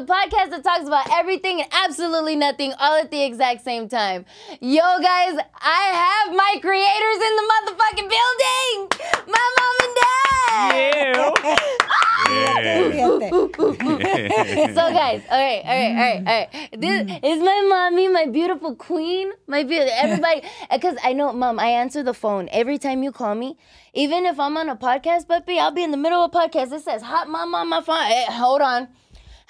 the podcast that talks about everything and absolutely nothing all at the exact same time. Yo, guys, I have my creators in the motherfucking building. My mom and dad. Yeah. so guys, all right, all right, all right, all right. This is my mommy, my beautiful queen, my beautiful everybody. Because I know, mom, I answer the phone every time you call me. Even if I'm on a podcast, puppy, I'll be in the middle of a podcast. It says "hot mom" on my phone. Hey, hold on.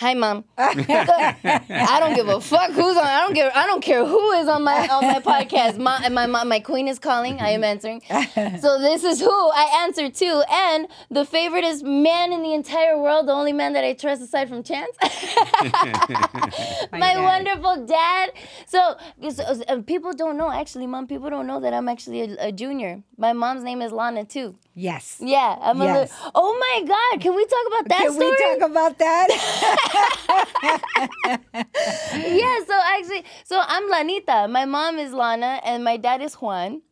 Hi, mom. I don't give a fuck who's on. I don't give. I don't care who is on my on my podcast. My my my, my queen is calling. I am answering. So this is who I answer to, and the favorite is man in the entire world, the only man that I trust aside from Chance. my dad. wonderful dad. So, so, uh, people don't know actually, mom. People don't know that I'm actually a, a junior. My mom's name is Lana too. Yes. Yeah, I'm a Yes. little. Oh my God! Can we talk about that Can story? we talk about that? yeah. So actually, so I'm Lanita. My mom is Lana, and my dad is Juan.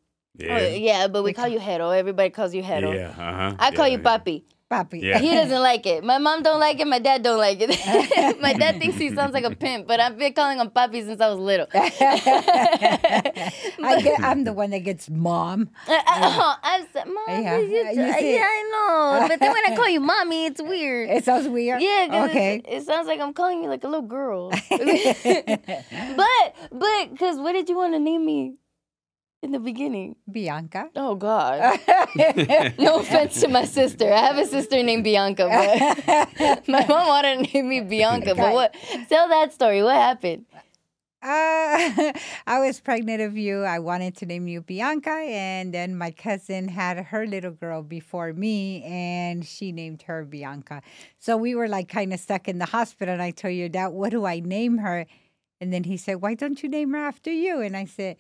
Oh, Yeah. yeah, but we call you Hero. Everybody calls you Hero. Yeah. Uh-huh. I call yeah. you Papi. Papi. Yeah. He doesn't like it. My mom don't like it. My dad don't like it. my dad thinks he sounds like a pimp, but I've been calling him Papi since I was little. I get, I'm the one that gets mom. Oh, I'm so, mom, Yeah, you- you yeah, I know. But then when I call you mommy, it's weird. It sounds weird. Yeah. Okay. it, it sounds like I'm calling you like a little girl. but but because what did you want to name me in the beginning? Bianca. Oh God! no offense to my sister. I have a sister named Bianca, but my mom wanted to name me Bianca. But what? Tell that story. What happened? Uh, I was pregnant of you. I wanted to name you Bianca, and then my cousin had her little girl before me, and she named her Bianca. So we were like kind of stuck in the hospital. And I told your dad, "What do I name her?" And then he said, "Why don't you name her after you?" And I said,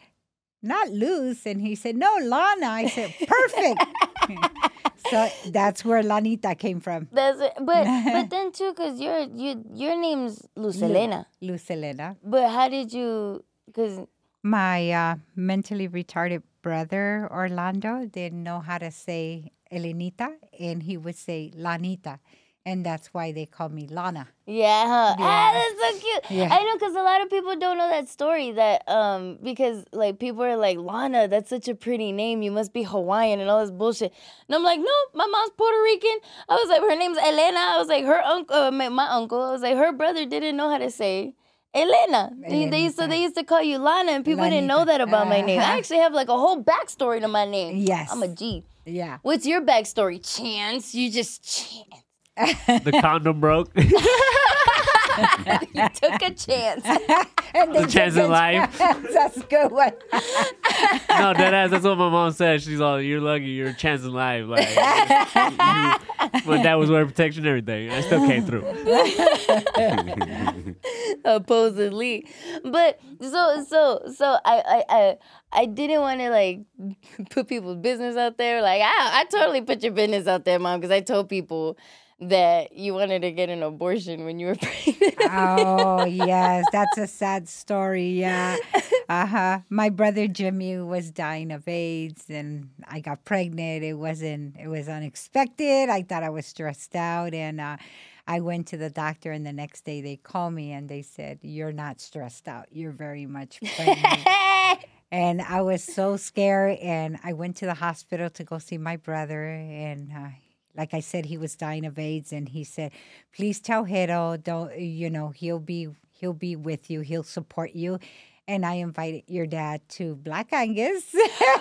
"Not Luz." And he said, "No, Lana." I said, "Perfect." so that's where Lanita came from. That's it. But but then too, cause your you your name's Lucelena. Luz Elena. But how did you? Cause My uh, mentally retarded brother Orlando didn't know how to say Elenita, and he would say Lanita, and that's why they call me Lana. Yeah, huh? Ah, that's so cute. Yeah. I know because a lot of people don't know that story. That um, because like people are like Lana, that's such a pretty name. You must be Hawaiian and all this bullshit. And I'm like, no, my mom's Puerto Rican. I was like, her name's Elena. I was like, her uncle, uh, my, my uncle. I was like, her brother didn't know how to say. Elena. They, they used to they used to call you Lana, and people didn't know that about my name. I Uh-huh. actually have like a whole backstory to my name. Yes. I'm a G. Yeah. What's your backstory? Chance? You just chance. The condom broke. You took a chance. And they The chance in life. That's a good one. no, that ass. That's what my mom said. She's all, "You're lucky. You're a chance in life." Like, my dad was wearing protection and everything. I still came through. supposedly but so so so i i i, I didn't want to like put people's business out there like i i totally put your business out there mom because i told people that you wanted to get an abortion when you were pregnant oh yes, that's a sad story. Yeah. Uh huh. My brother Jimmy was dying of AIDS, and I got pregnant. It wasn't. It was unexpected. I thought I was stressed out, and uh, I went to the doctor. And the next day they called me and they said, "You're not stressed out. You're very much pregnant." And I was so scared. And I went to the hospital to go see my brother. And uh, like I said, he was dying of AIDS. And he said, please tell Hero, don't, you know, he'll be, he'll be with you. He'll support you. And I invited your dad to Black Angus.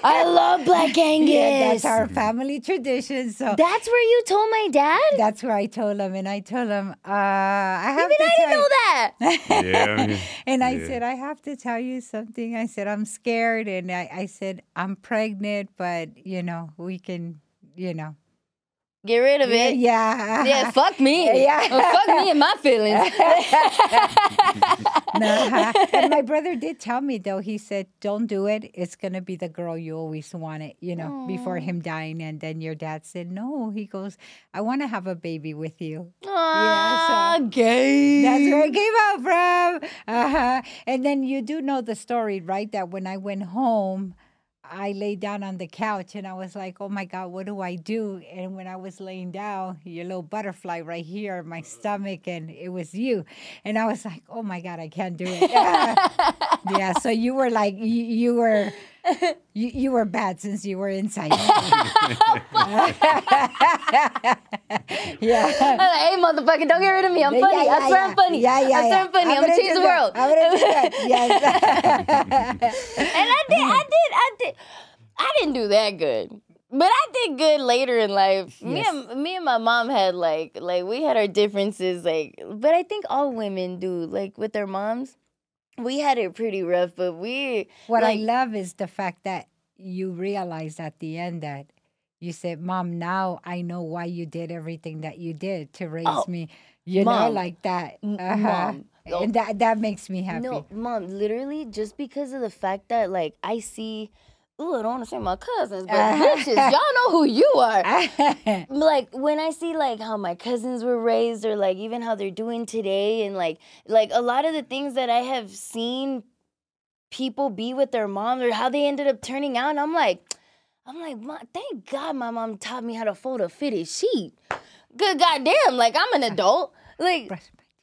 i love black angus Yeah, that's our family tradition. So That's where you told my dad that's where I told him. And I told him, uh, I have even to i tell didn't know that yeah. And I Yeah. said, I have to tell you something. I said, I'm scared. And I, I said, I'm pregnant, but, you know, we can, you know. Get rid of it Yeah. yeah, fuck me. Yeah. Oh, fuck me and my feelings. Nah. And my brother did tell me, though, he said, don't do it. It's going to be the girl you always wanted, you know, before him dying. And then your dad said, no. He goes, I want to have a baby with you. Aw, gay. That's where it came out from. Uh-huh. And then you do know the story, right? That when I went home, I lay down on the couch and I was like, oh my God, what do I do? And when I was laying down, your little butterfly right here my stomach, and it was you. And I was like, oh my God, I can't do it. yeah. So you were like, you, you were. You, you were bad since you were inside. yeah. I'm like, hey, motherfucker, don't get rid of me. I'm funny. yeah, I swear yeah. I'm funny. Yeah, yeah, I swear yeah. I'm funny. I'm, gonna gonna change the world. I'm gonna do that. Yes. and I did, I did, I did. I didn't do that good, but I did good later in life. Me Yes. and me and my mom had like like we had our differences, like. But I think all women do, like with their moms. We had it pretty rough, but we What like I love is the fact that you realized at the end that you said, Mom, now I know why you did everything that you did to raise Oh, me. You know, like that. Uh-huh. Mom. And that that makes me happy. No, mom, literally, just because of the fact that, like, I see, ooh, I don't want to say my cousins, but bitches, y'all know who you are. Like, when I see, like, how my cousins were raised, or, like, even how they're doing today, and, like, like a lot of the things that I have seen people be with their mom, or how they ended up turning out, and I'm like, I'm like, "Ma- thank God my mom taught me how to fold a fitted sheet. Good goddamn, like, I'm an adult. Like,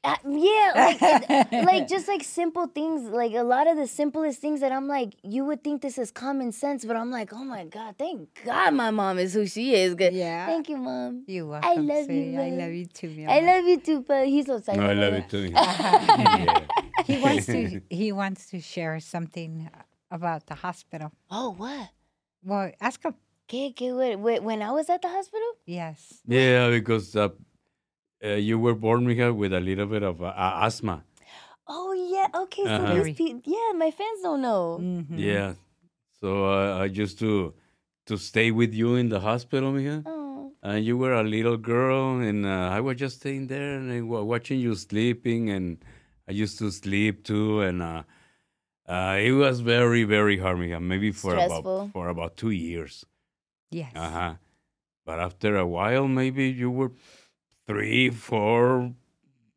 uh, yeah, like, like just like simple things, like a lot of the simplest things that I'm like, you would think this is common sense, but I'm like, oh my god, thank God my mom is who she is. Good. Yeah. Thank you, mom. You welcome. I love you, sweetie. I love you too, mi I love you too, but he's so excited. No, I love there. it too. yeah. He wants to he wants to share something about the hospital. Oh, what? Well, ask him. ¿Qué, qué, what, what, when I was at the hospital? Yes. Yeah, because uh, uh, you were born, Mija, with a little bit of uh, asthma. Oh yeah, okay. So Uh-huh. these people, yeah, my fans don't know. Mhm. Yeah. So uh, I used to to stay with you in the hospital, Mija. Oh, And you were a little girl, and uh, I was just staying there and I wa- watching you sleeping, and I used to sleep too, and uh, uh, it was very, very hard, Mija. Maybe for Stressful. about for about two years. Yes. Uh huh. But after a while, maybe you were three, four,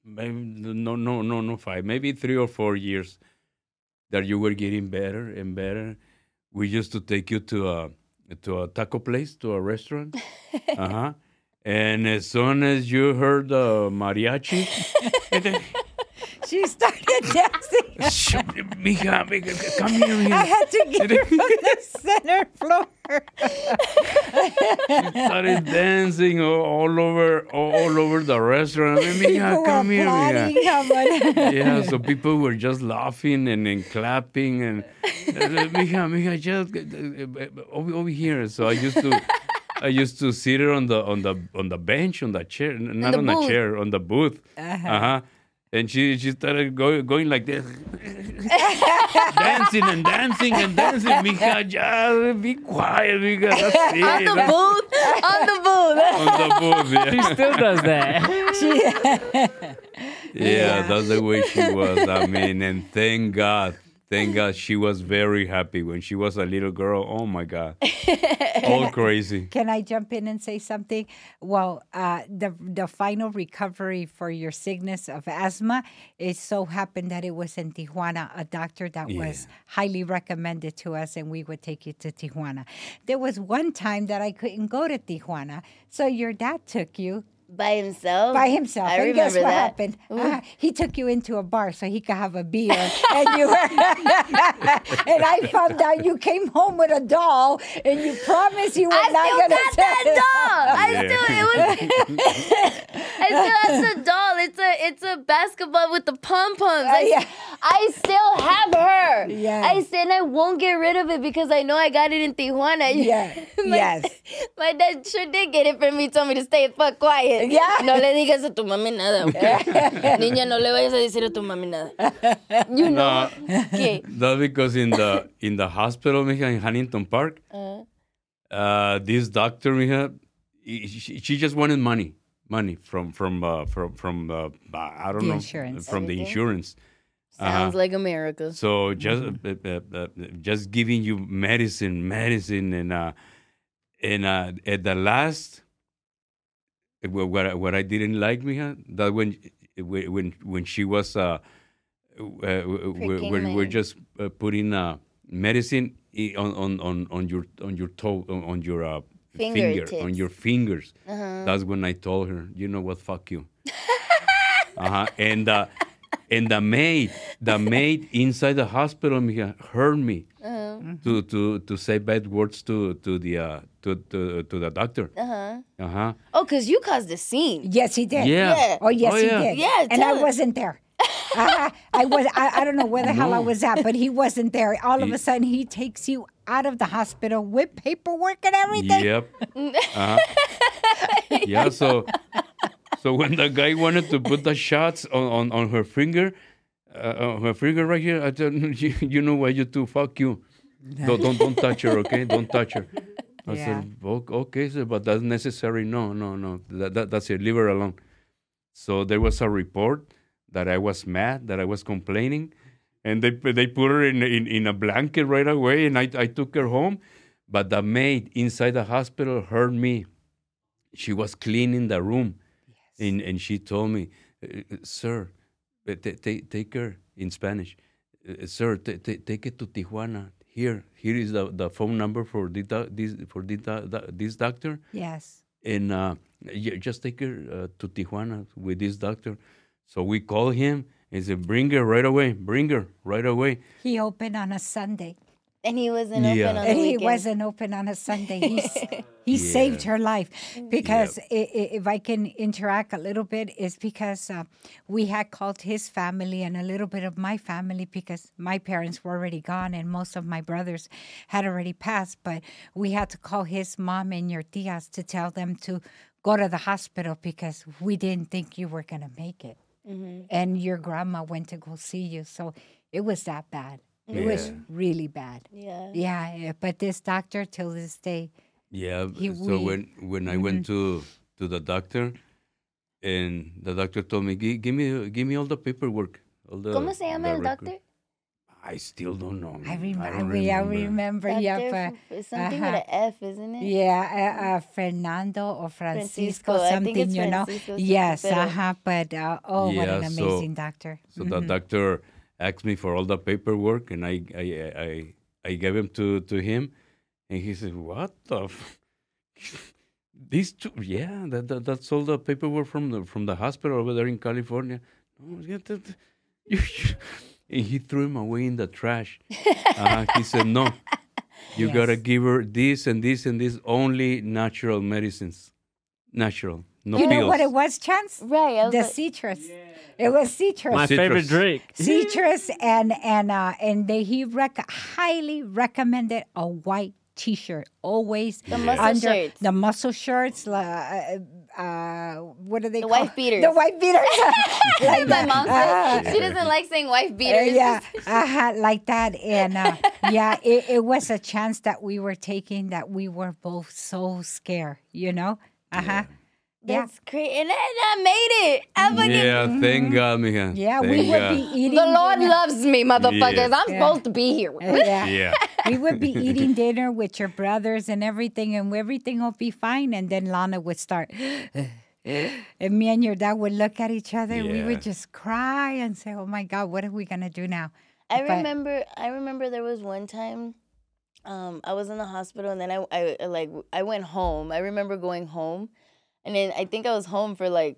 maybe no, no, no, no, five, maybe three or four years that you were getting better and better. We used to take you to a to a taco place, to a restaurant. uh huh. And as soon as you heard the mariachi, She started dancing. "Shh, mija, mija, come here, I had to get her from the center floor. She started dancing all, over all, over the restaurant. I mean, People mija, come here, mija. applauding. Come on. yeah, so people were just laughing and, and clapping and uh, mija, mija, just uh, uh, over, over here. So I used to, I used to sit her on the on the on the bench on the chair, not the on booth. the chair, on the booth. Uh huh. And she she started going going like this, dancing and dancing and dancing. Mija, just be quiet, mija. That's it. on the booth, on the booth. On the booth, She still does that. Yeah, that's the way she was. I mean, and thank God, thank God she was very happy when she was a little girl. Oh my God. All crazy. Can I jump in and say something? Well, uh, the the final recovery for your sickness of asthma, it so happened that it was in Tijuana, a doctor that was highly recommended to us, and we would take you to Tijuana. There was one time that I couldn't go to Tijuana, so your dad took you By himself. by himself. I and guess remember what that. happened? Uh, he took you into a bar so he could have a beer, and you were. and I found out you came home with a doll, and you promised you were I not still gonna got tell that doll. I Yeah. still it was. I still have the doll. It's a it's a basketball with the pom poms. I, yeah. I still have her. Yeah. I said and I won't get rid of it because I know I got it in Tijuana. Yeah. My- Yes. My dad sure did get it for me. Told me to stay the fuck quiet. Yeah. No le digas a tu mami nada. Okay? Niña, no le vayas a decir a tu mami nada. You know. No, Okay. that's because in the in the hospital, mija, in Huntington Park, uh, uh, this doctor, mija, he- she, she just wanted money, money from from uh, from from uh, I don't The know insurance. from the insurance. Sounds Uh-huh. like America. So just uh, uh, uh, just giving you medicine, medicine, and uh, and uh, at the last, uh, wha- what I- what I didn't like, Mija, that when when when she was uh, uh, when we're just uh, putting uh, medicine on, on, on, on your on your toe on, your uh, finger on your fingers. That's when I told her, you know what, fuck you. uh-huh. And uh, and the maid, the maid inside the hospital mija, heard me to, to to say bad words to to the uh, to, to to the doctor. Uh-huh. Uh-huh. Oh, because you caused a scene. Yes, he did. Yeah. Yeah. Oh, yes, Oh, he did. Yeah, and I tell it. wasn't there. uh, I was. I, I don't know where the hell I was at, but he wasn't there. All of a sudden, he takes you out of the hospital with paperwork and everything. Yep. Uh-huh. yeah. So, so when the guy wanted to put the shots on on, on her finger, uh, on her finger right here, I said, you, you know what you do? Fuck you. Don't, don't don't touch her, okay? Don't touch her. I Yeah. said, "O- okay, sir, but that's necessary. No, no, no. That, that, that's it. Leave her alone. So there was a report that I was mad, that I was complaining, and they they put her in in, in a blanket right away, and I, I took her home. But the maid inside the hospital heard me. She was cleaning the room, and and she told me, "Uh, uh, "Sir, uh, ta- ta- take her in Spanish, Uh, sir, ta- ta- take it to Tijuana. Here, here is the, the phone number for the, this for the, this doctor." Yes. and uh, yeah, just take her uh, to Tijuana with this doctor. So we call him and said, "Bring her right away! Bring her right away!" He opened on a Sunday. And he wasn't Yeah. open on the And he wasn't open on a Sunday. He, s- he saved her life because i- i- if I can interact a little bit, is because uh, we had called his family and a little bit of my family because my parents were already gone and most of my brothers had already passed. But we had to call his mom and your tias to tell them to go to the hospital because we didn't think you were going to make it. And your grandma went to go see you. So it was that bad. It was really bad. Yeah. Yeah, yeah, but this doctor till this day, Yeah. He- so we- Mm-hmm. when when I went to to the doctor, and the doctor told me, "Gi- "Give me give me all the paperwork." All the, ¿Cómo se llama the el record." doctor? I still don't know. I, man. rem- I, don't re- I remember. remember. Doctor Yeah, but something uh-huh. with an F, isn't it? yeah, uh, uh, Fernando or Francisco, Francisco, I think something, it's you know. Francisco something, Yes, uh huh. But uh, oh, what an Yeah, so- amazing doctor. So the doctor asked me for all the paperwork, and I I I, I gave him to to him, and he said, "What the." F- These two, yeah, that, that that's all the paperwork from the from the hospital over there in California. No, yeah, that- that- you- you- and he threw him away in the trash. uh, he said, "No, you gotta give her this and this and this only natural medicines, natural, no You pills." know what it was, Chance? Right. The like, citrus. It was citrus. My favorite drink. citrus and and uh and they he rec- highly recommended a white t-shirt always The muscle under shirts. the muscle shirts uh, uh what are they The called? wife beaters. the white beaters like my mom said she doesn't like saying wife Uh, beaters. yeah, uh-huh, like that, and uh, yeah, it, it was a chance that we were taking that we were both so scared, you know. Uh huh. Yeah. That's great. And then I made it. I fucking Yeah, thank God, mija. Yeah, Thank we would God. be eating. The Lord dinner. loves me, motherfuckers. Yeah. I'm Yeah. supposed to be here. Uh, yeah. Yeah. we would be eating dinner with your brothers and everything, and everything will be fine. And then Lana would start, and me and your dad would look at each other. We would just cry and say, "Oh my God, what are we gonna do now?" I But- remember. I remember there was one time, um, I was in the hospital, and then I, I, I like, I went home. I remember going home, and then I think I was home for like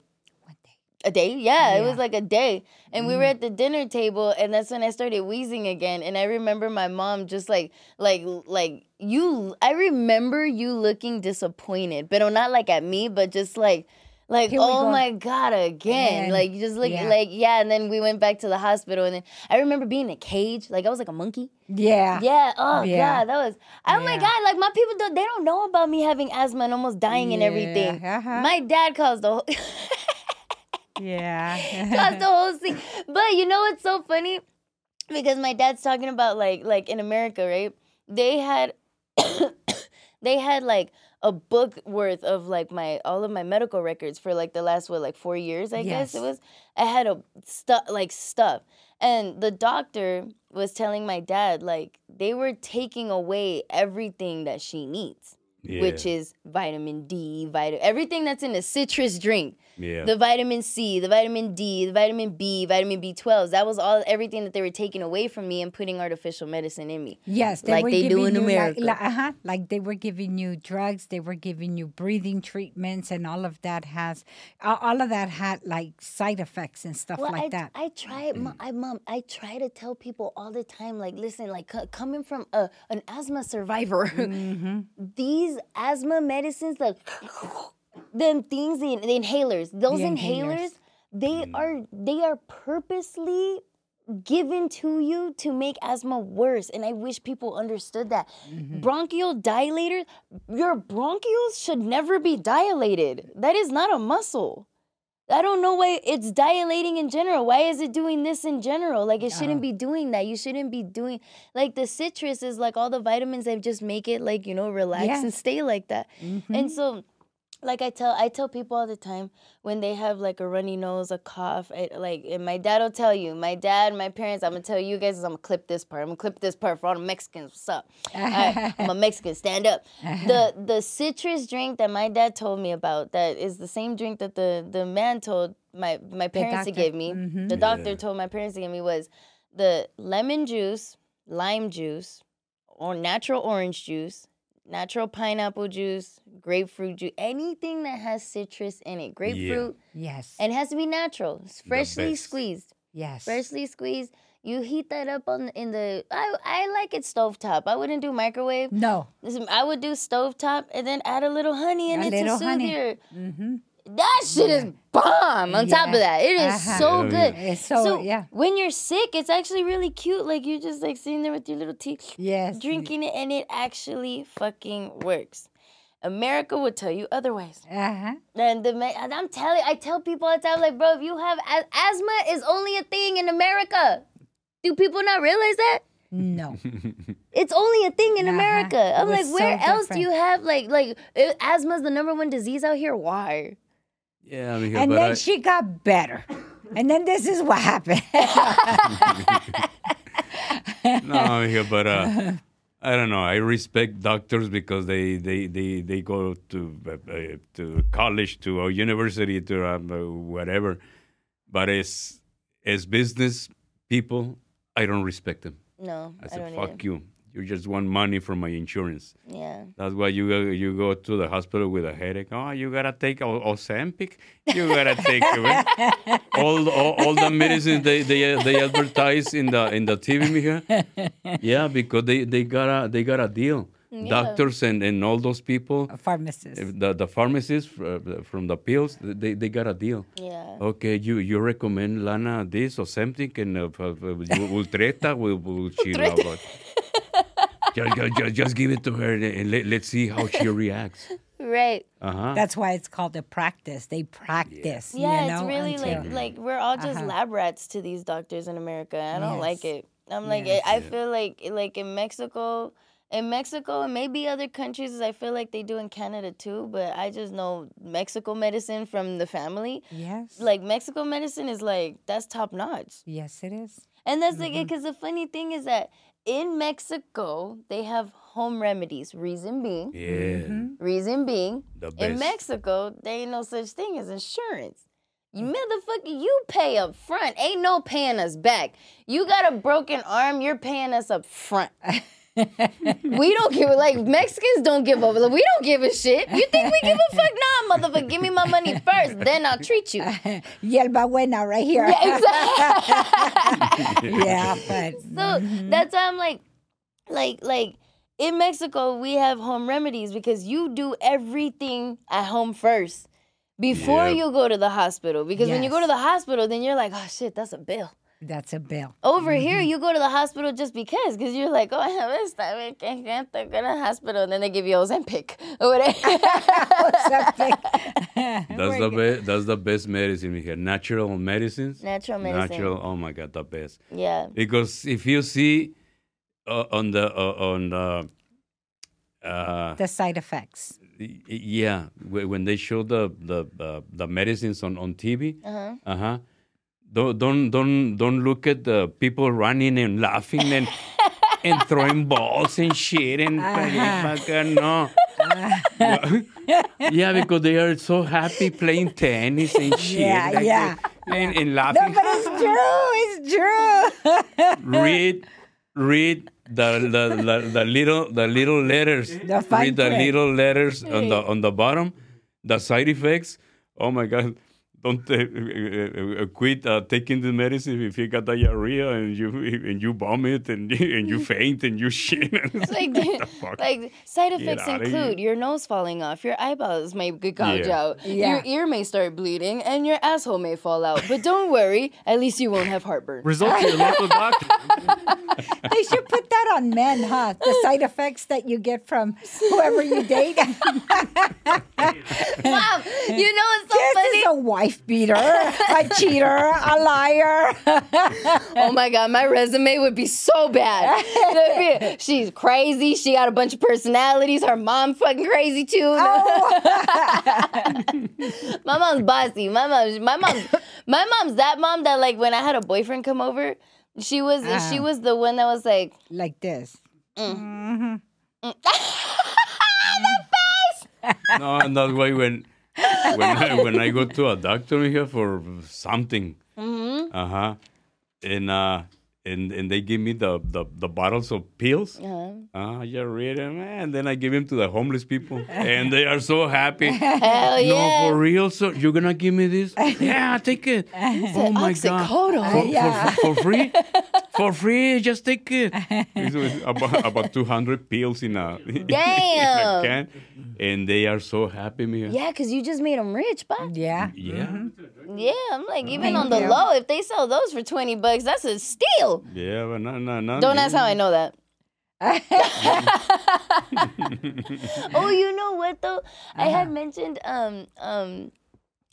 a day. Yeah, it was like a day, and we were mm. at the dinner table, and that's when I started wheezing again. And I remember my mom just like, like, like you. I remember you looking disappointed, but not like at me, but just like. Like oh go. my god again Again. like you just look Yeah. like yeah and then we went back to the hospital and then I remember being in a cage like I was like a monkey Yeah. yeah. Oh Yeah. god, that was. Oh my god, like my people don't. They don't know about me having asthma and almost dying and everything. Uh-huh. My dad caused the whole, Yeah. caused the whole scene. But you know what's so funny? Because my dad's talking about like like in America, right? They had they had like a book worth of like my all of my medical records for like the last what like four years I guess it was. I had a stuff like stuff, and the doctor was telling my dad like they were taking away everything that she needs, which is vitamin D, vitamin everything that's in a citrus drink. Yeah. The vitamin C, the vitamin D, the vitamin B, vitamin B12. That was all everything that they were taking away from me and putting artificial medicine in me. Yes, they Like were they do in America. Like, like, uh-huh, like they were giving you drugs, they were giving you breathing treatments, and all of that has, all all of that had like side effects and stuff Well, like I, that. I try, mom, I, mom, I try to tell people all the time, like, listen, like, c- coming from a, an asthma survivor, Mm-hmm. these asthma medicines, like, them things, the, the inhalers, those The inhalers, inhalers. they are, they are purposely given to you to make asthma worse. And I wish people understood that. Mm-hmm. Bronchial dilator, your bronchioles should never be dilated. That is not a muscle. I don't know why it's dilating in general. Why is it doing this in general? Like it shouldn't be doing that. You shouldn't be doing like the citrus is like all the vitamins that just make it like, you know, relax and stay like that. Mm-hmm. And so like I tell I tell people all the time when they have like a runny nose, a cough, I, like and my dad will tell you, my dad, my parents, I'm gonna tell you guys, I'm gonna clip this part. I'm gonna clip this part for all the Mexicans. What's up? All right, I'm a Mexican. Stand up. The the citrus drink that my dad told me about, that is the same drink that the the man told my my parents to give me. Mm-hmm. The doctor told my parents to give me was the lemon juice, lime juice, or natural orange juice, natural pineapple juice, grapefruit juice, anything that has citrus in it. Grapefruit, yes, and it has to be natural. It's freshly squeezed. yes. Freshly squeezed. You heat that up on in the. I I like it stovetop. I wouldn't do microwave. No, I would do stovetop and then add a little honey in A it to little soothe honey. your. mm-hmm. That shit is bomb. On top of that, it is Uh-huh. so Yeah, good. It's so- yeah. When you're sick, it's actually really cute. Like you're just like sitting there with your little tea, yes, drinking it, and it actually fucking works. America would tell you otherwise. Uh-huh. And the and I'm telling, I tell people all the time, like, bro, if you have a- asthma, is only a thing in America. Do people not realize that? No, It's only a thing in Uh-huh. America. I'm like, where so else do you have like like asthma's the number one disease out here? Why? Yeah, I mean, and but then I, she got better, and then this is what happened. no, I mean, but uh, I don't know. I respect doctors because they they they, they go to uh, uh, to college, to a university, to um, uh, whatever. But as as business people, I don't respect them. No, I I, said, don't "Fuck either. you! You just want money from my insurance." Yeah. That's why you go, you go to the hospital with a headache. Oh, you gotta take O- Ozempic. You gotta take it. all, all all the medicines they, they they advertise in the in the TV, mija. Yeah, because they, they got a they got a deal. Doctors and, and all those people, A pharmacist. the the pharmacists from the pills, they, they got a deal. Yeah. Okay, you you recommend Lana this or something and uh, Ultreta will will she love it. Just, just, just, just give it to her and let, let's see how she reacts. Right. Uh huh. That's why it's called a practice. They practice. Yeah, you it's know, really until- like like we're all just Uh-huh. lab rats to these doctors in America. I don't like it. I'm like Yes. I I feel like like in Mexico, in Mexico and maybe other countries, I feel like they do in Canada too. But I just know Mexico medicine from the family. yes, Like Mexico medicine is like that's top notch. yes, it is. And that's like Mm-hmm. because the funny thing is that in Mexico they have home remedies. Reason being, Yeah. Mm-hmm. reason being, The in. Mexico there ain't no such thing as insurance. You motherfucker, you pay up front. Ain't no paying us back. You got a broken arm, you're paying us up front. we don't give like Mexicans don't give up. We don't give a shit. You think we give a fuck? Nah, motherfucker, give me my money first, then I'll treat you. Yelba buena right here. Yeah, exactly. yeah, but So mm-hmm. that's why I'm like, like, like in Mexico, we have home remedies because you do everything at home first before Yeah. you go to the hospital. Because when you go to the hospital, then you're like, oh shit, that's a bill. That's a bill. Over here, you go to the hospital just because, because you're like, oh, I have this time, I can't get to go to the hospital, and then they give you Ozempic or whatever. That's the best. That's the best medicine we have. Natural medicines. Natural medicine. Natural. Oh my God, the best. yeah, Because if you see uh, on the uh, on the uh, The side effects. yeah, when they show the the uh, the medicines on on TV, uh-huh. uh huh. Don't don't don't don't look at the people running and laughing and and throwing balls and shit and Uh-huh. fucking no. yeah, because they are so happy playing tennis and shit. Yeah, like yeah. that. And, and No, but it's true. It's true. read read the, the, the, the little the little letters The read the little letters on the on the bottom the side effects oh my god don't uh, uh, uh, quit uh, taking the medicine if you got diarrhea and you and you vomit and and you faint and you shit it's like, what the like side effects include your nose falling off, your eyeballs may gouge Yeah. out, Yeah. your ear may start bleeding, and your asshole may fall out. But don't worry, at least you won't have heartburn. Result to your local doctor. They should put that on men, huh? The side effects that you get from whoever you date. Mom, you know it's so this funny. is a wife beater, a cheater, a liar. Oh my god, my resume would be so bad. Be- She's crazy. She got a bunch of personalities. Her mom fucking crazy too. Oh. my mom's bossy. My mom's my mom's my mom's that mom that like when I had a boyfriend come over, she was she Ah. was the one that was like like this. no and that's why when when I, when I go to a doctor here for something Mm-hmm. uh-huh and uh and and they give me the the, the bottles of pills uh, Ah, you read them, and then I give them to the homeless people, and they are so happy. hell yeah. No, for real. So you're gonna give me this? Yeah, take it. Oh my god, for, Yeah. for, for free, for free. Just take it. It's with about about 200 pills in a, in a can, and they are so happy, me. Yeah, because you just made them rich, but Yeah. Yeah, yeah, I'm like, even Thank on the you. low, if they sell those for 20 bucks, that's a steal. yeah, but no, no, no. Don't ask how I know that. oh, you know what though? I had mentioned um um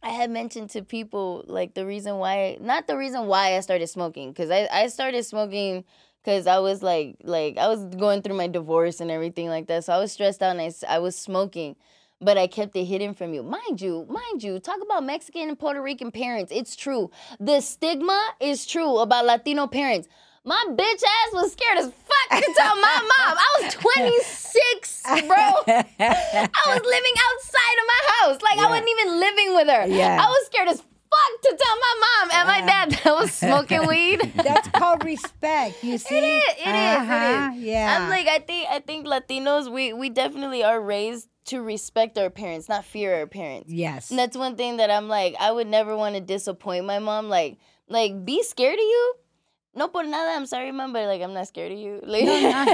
I had mentioned to people like the reason why not the reason why I started smoking cuz I I started smoking cuz I was like like I was going through my divorce and everything like that. So I was stressed out and I, I was smoking. But I kept it hidden from you. Mind you, mind you, talk about Mexican and Puerto Rican parents. It's true. The stigma is true about Latino parents. My bitch ass was scared as fuck to tell my mom. I was 26, bro. I was living outside of my house. Like, I wasn't even living with her. Yeah. I was scared as fuck to tell my mom and my dad that I was smoking weed. That's called respect. You see? It is. It is. Uh-huh, It is. Yeah. I'm like, I think, I think Latinos, we we definitely are raised to respect our parents, not fear our parents. yes. And that's one thing that I'm like, I would never want to disappoint my mom. Like, like be scared of you. No por nada, I'm sorry, mom, but like I'm not scared of you. Like, No,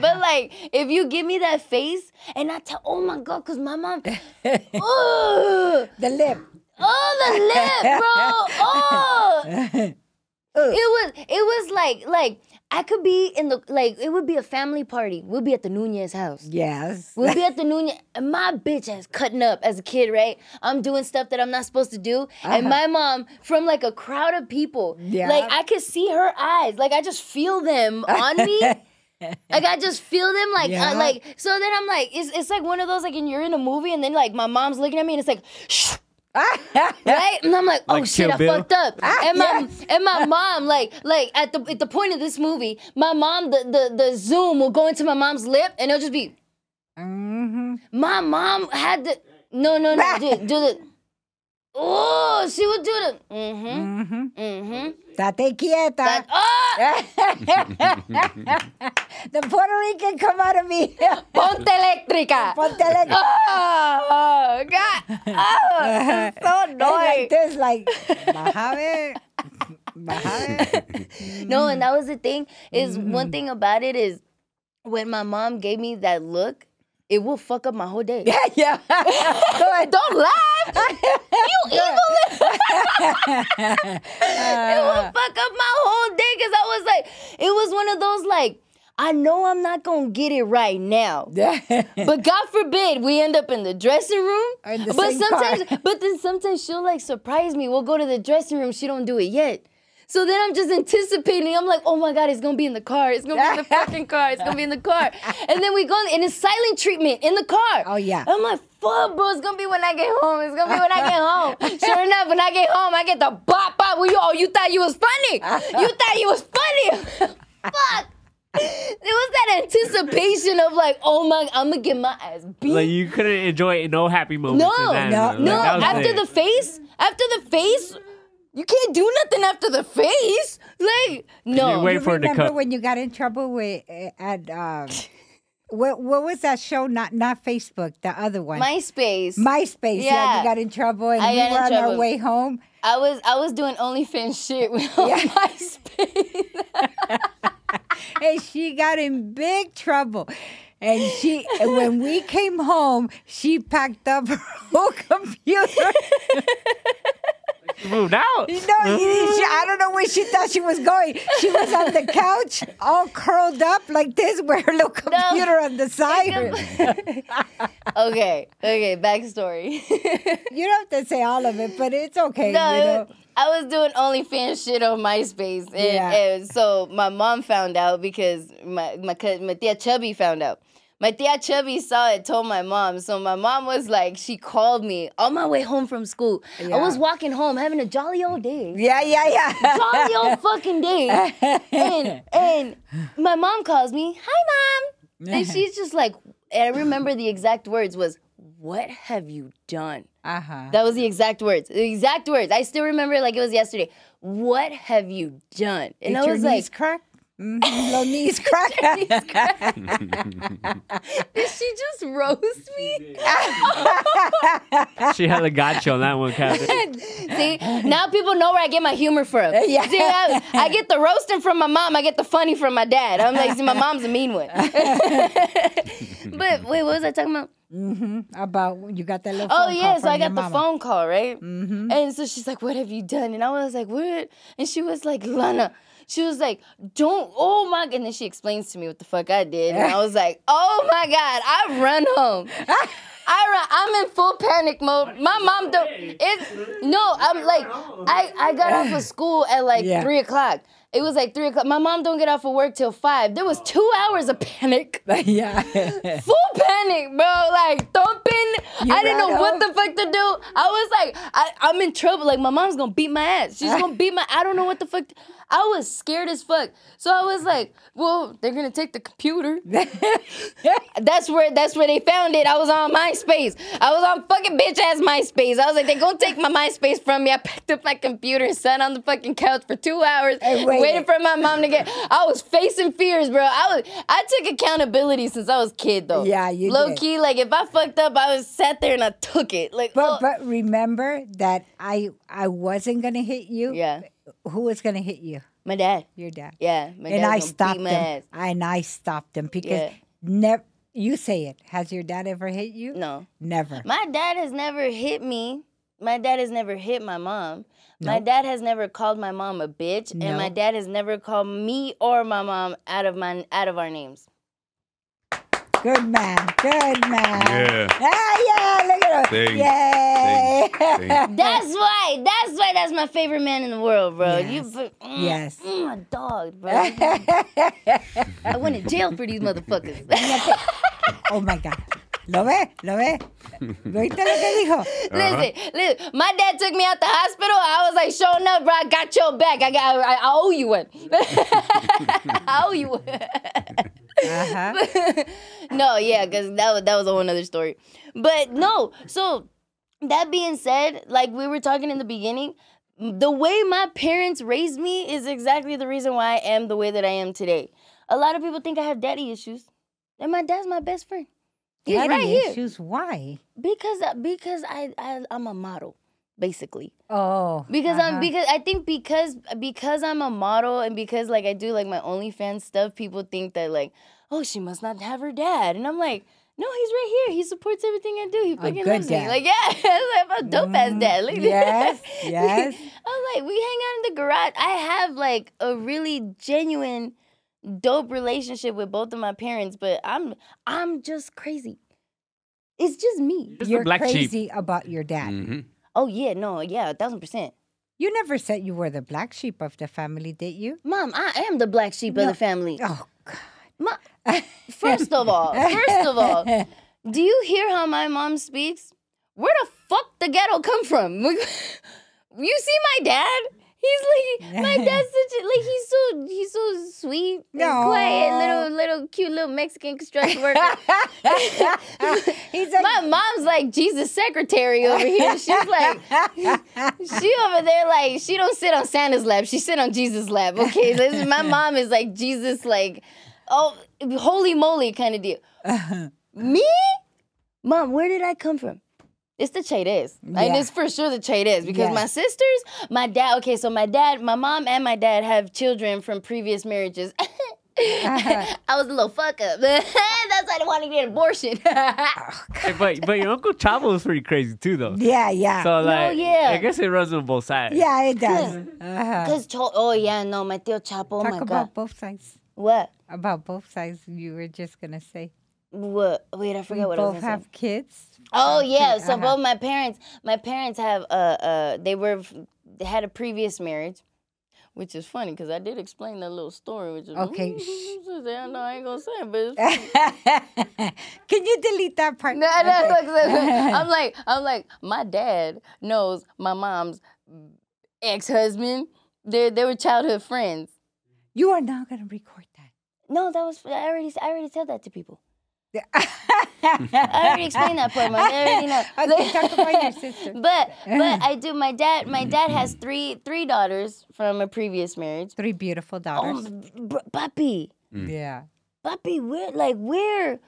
but like if you give me that face and I tell, oh my god, cause my mom, oh, the lip. oh the lip, bro, oh. It was it was like like I could be in the like it would be a family party. We'll be at the Nunez house. Yes. We'll be at the Nunez. and My bitch is cutting up as a kid, right? I'm doing stuff that I'm not supposed to do. And my mom, from like a crowd of people, Yeah. like I could see her eyes. Like I just feel them on me. like I just feel them, like Yeah. uh, like. So then I'm like, it's it's like one of those like, and you're in a movie, and then like my mom's looking at me, and it's like, shh. Right? And I'm like, oh Like shit, Kill I Bill? fucked up. and my and my mom, like, like at the at the point of this movie, my mom, the the the zoom will go into my mom's lip, and it'll just be. hmm My mom had to. No, no, no. do, do the. Oh, she would do the. Mm-hmm. hmm Mm-hmm. Tate quieta. That, oh! the Puerto Rican come out of me. Ponte electrica. Ponte like, Oh, God. Oh, so like annoying. this, like, bájame. Bájame. No, and that was the thing. Is Mm-hmm. one thing about it is when my mom gave me that look, it will fuck up my whole day. Yeah, yeah. Don't laugh. you evil. it will fuck up my whole day because I was like, it was one of those like, I know I'm not gonna get it right now. But God forbid we end up in the dressing room. The but same car. sometimes, but then sometimes she'll like surprise me. We'll go to the dressing room. She don't do it yet. So then I'm just anticipating. I'm like, oh my God, it's gonna be in the car. It's gonna be in the fucking car. It's gonna be in the car. And then we go and it's silent treatment in the car. Oh, yeah. I'm like, fuck, bro. It's gonna be when I get home. It's gonna be when I get home. Sure enough, when I get home, I get the bop bop. Well, you, oh, you thought you was funny. You thought you was funny. fuck. It was that anticipation of like, oh my, I'm gonna get my ass beat. Like you couldn't enjoy no happy moments. no, in that. no, Like, no. that After it. the face, after the face, you can't do nothing after the face. Like, no. wait You for it to remember come. when you got in trouble with uh, at um, what what was that show? Not not Facebook, the other one. MySpace. MySpace. Yeah. Yeah. you got in trouble, and I we were on our way home. I was I was doing OnlyFans shit with Yeah. MySpace. and she got in big trouble. And she, when we came home, she packed up her whole computer. You moved out. You know, she, I don't know where she thought she was going. She was on the couch, all curled up like this, with her little computer on the side. okay, okay, backstory. You don't have to say all of it, but it's okay. no, you know? I was doing OnlyFans shit on MySpace, and, Yeah. and so my mom found out because my my my tia Chubby found out. My tia Chubby saw it, told my mom. So my mom was like, she called me on my way home from school. I was walking home, having a jolly old day. Yeah, yeah, yeah. jolly old fucking day. And and my mom calls me, hi mom. And she's just like, and I remember the exact words was, What have you done? Uh huh. That was the exact words. The exact words. I still remember it like it was yesterday. What have you done? And I your was like, crack? Mm-hmm. Little knees crack. Did she just roast me? She had a you on that one, Captain. See, now people know where I get my humor from. Yeah. See, I, I get the roasting from my mom. I get the funny from my dad. I'm like, see, my mom's a mean one. but wait, what was I talking about? About you got that little. Oh yeah, call so I from your got the mama. phone call, right? And so she's like, "What have you done?" And I was like, "What?" And she was like, "Lana." She was like, "Don't." Oh my! God. And then she explains to me what the fuck I did, and I was like, "Oh my god!" I run home. I run. I'm in full panic mode. My mom don't. It's no. I'm like, I I got off of school at like Yeah. three o'clock. It was like three o'clock. My mom don't get off of work till five. There was two hours of panic yeah. full panic, bro. Like thumping. You I didn't know ran what the fuck to do. I was like, I, I'm in trouble. Like my mom's gonna beat my ass. She's gonna beat my. I don't know what the fuck. I was scared as fuck. So I was like, well, they're gonna take the computer. That's where that's where they found it. I was on MySpace. I was on fucking bitch ass MySpace. I was like, they gonna take my MySpace from me. I picked up my computer and sat on the fucking couch for two hours, waiting for my mom to get. I was facing fears, bro. I was. I took accountability since I was a kid, though. Yeah, you low did. key. Like if I fucked up, I was sat there and I took it. Like, But oh, but remember that I I wasn't gonna hit you. yeah, Who was gonna hit you? my dad. Your dad. Yeah, my and dad's I stopped him. ass. And I stopped him because Yeah. never. You say it. Has your dad ever hit you? No. Never. My dad has never hit me. My dad has never hit my mom. My dad has never called my mom a bitch, and my dad has never called me or my mom out of my out of our names. Good man. Good man. Yeah. Ah, yeah. Look at him. Sing. Yay. Sing. That's why. That's why. That's my favorite man in the world, bro. You, Yes. fu- mm, Yes. mm, my dog, bro. I went to jail for these motherfuckers. oh my God. ¿Lo ve? ¿Lo ve? ¿Viste lo que dijo? Listen, listen. My dad took me out the hospital. I was like, "Showing up, bro. I got your back. I got. I, I owe you one. I owe you one." Uh-huh. no, yeah, because that was that was a whole nother story. But no, so that being said, like we were talking in the beginning, the way my parents raised me is exactly the reason why I am the way that I am today. A lot of people think I have daddy issues, and my dad's my best friend. He's Daddy right here issues. Why? because because I, I I'm a model, basically. Oh. Because I'm uh-huh. because I think because because I'm a model and because like I do like my OnlyFans stuff, people think that like, oh, she must not have her dad. And I'm like, no, he's right here. He supports everything I do. He fucking good loves dad. me. Like, yeah. I was like, I'm a dope ass Mhm. dad. Look at Yes, yes. I was like, we hang out in the garage. I have like a really genuine dope relationship with both of my parents, but I'm I'm just crazy. It's just me. Just You're the black sheep. crazy about your dad. Mhm. Oh yeah, no, yeah, a thousand percent. You never said you were the black sheep of the family, did you? Mom, I am the black sheep of the family. Oh, God. Ma- first of all, first of all, do you hear how my mom speaks? Where the fuck the ghetto come from? you see my dad? He's like my dad's such a like he's so he's so sweet and No. quiet little little cute little Mexican construction worker. He's like, my mom's like Jesus secretary over here. She's like she over there like she don't sit on Santa's lap. She sit on Jesus' lap. Okay, is, my mom is like Jesus like oh holy moly kind of deal. Me, mom, where did I come from? It's the Chaydes. And Yeah. it's for sure the Chaydes because Yes. my sisters, my dad, okay, so my dad, my mom and my dad have children from previous marriages. I was a little fuck up. That's why I didn't want to get an abortion. Hey, but but your uncle Chavo was pretty crazy too, though. yeah, yeah. So like, yeah. I guess it runs on both sides. yeah, it does. Uh-huh. Cause cho- oh yeah, no, my tío Chapo, oh Talk my about god. both sides. What? About both sides, you were just gonna say. What? Wait, I We forgot what I was both gonna say. have kids. Oh yeah, so Uh-huh. both my parents, my parents have uh uh they were they had a previous marriage, which is funny because I did explain that little story, which is Okay, I know I ain't gonna say, it, but Can you delete that part? no, no, look, look, look. I'm like I'm like my dad knows my mom's ex husband. They they were childhood friends. You are not gonna record that. No, that was I already I already said that to people. I already explained that part, Mom. They already know. Okay, talk about your sister. But but I do. My dad my dad has three three daughters from a previous marriage. Three beautiful daughters. Oh, daughters. br- papi, mm. Yeah. Papi, where like where?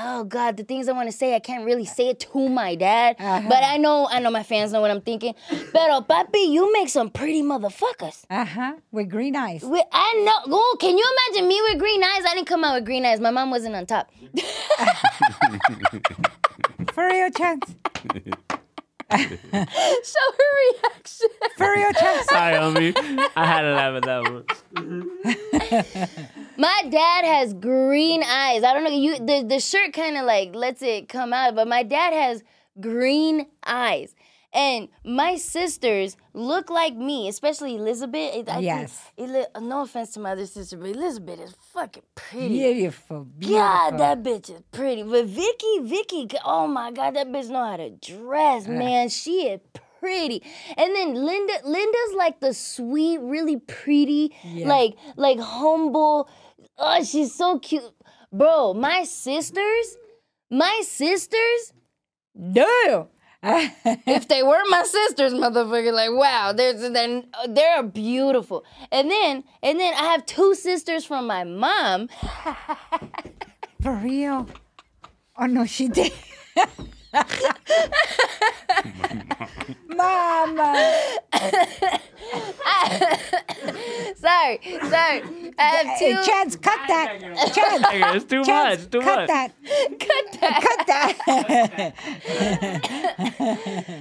Oh God, the things I want to say, I can't really say it to my dad. Uh-huh. But I know I know my fans know what I'm thinking. Pero papi, you make some pretty motherfuckers. Uh huh. With green eyes. We, I know. Oh, can you imagine me with green eyes? I didn't come out with green eyes. My mom wasn't on top. For real, chance. Show her reaction. For real, chance. Sorry, homie. I had to laugh at that one. My dad has green eyes. I don't know. You the, the shirt kind of like lets it come out, but my dad has green eyes. And my sisters look like me, especially Elizabeth. I Yes. Eli- no offense to my other sister, but Elizabeth is fucking pretty. Beautiful. Beautiful. God, that bitch is pretty. But Vicky, Vicky, oh my God, that bitch know how to dress, man. She is pretty. And then Linda, Linda's like the sweet, really pretty, Yeah. like like humble. Oh, she's so cute, bro. My sisters, my sisters, damn. if they were my sisters, motherfucker, like wow, there's then uh, they're beautiful. And then and then I have two sisters from my mom. For real. Oh no, she did. Mama. sorry, sorry. I um, have Hey. Chance, cut that. Chance, Nigga, It's too Chance, much. Too cut much. that. Cut that. Cut that.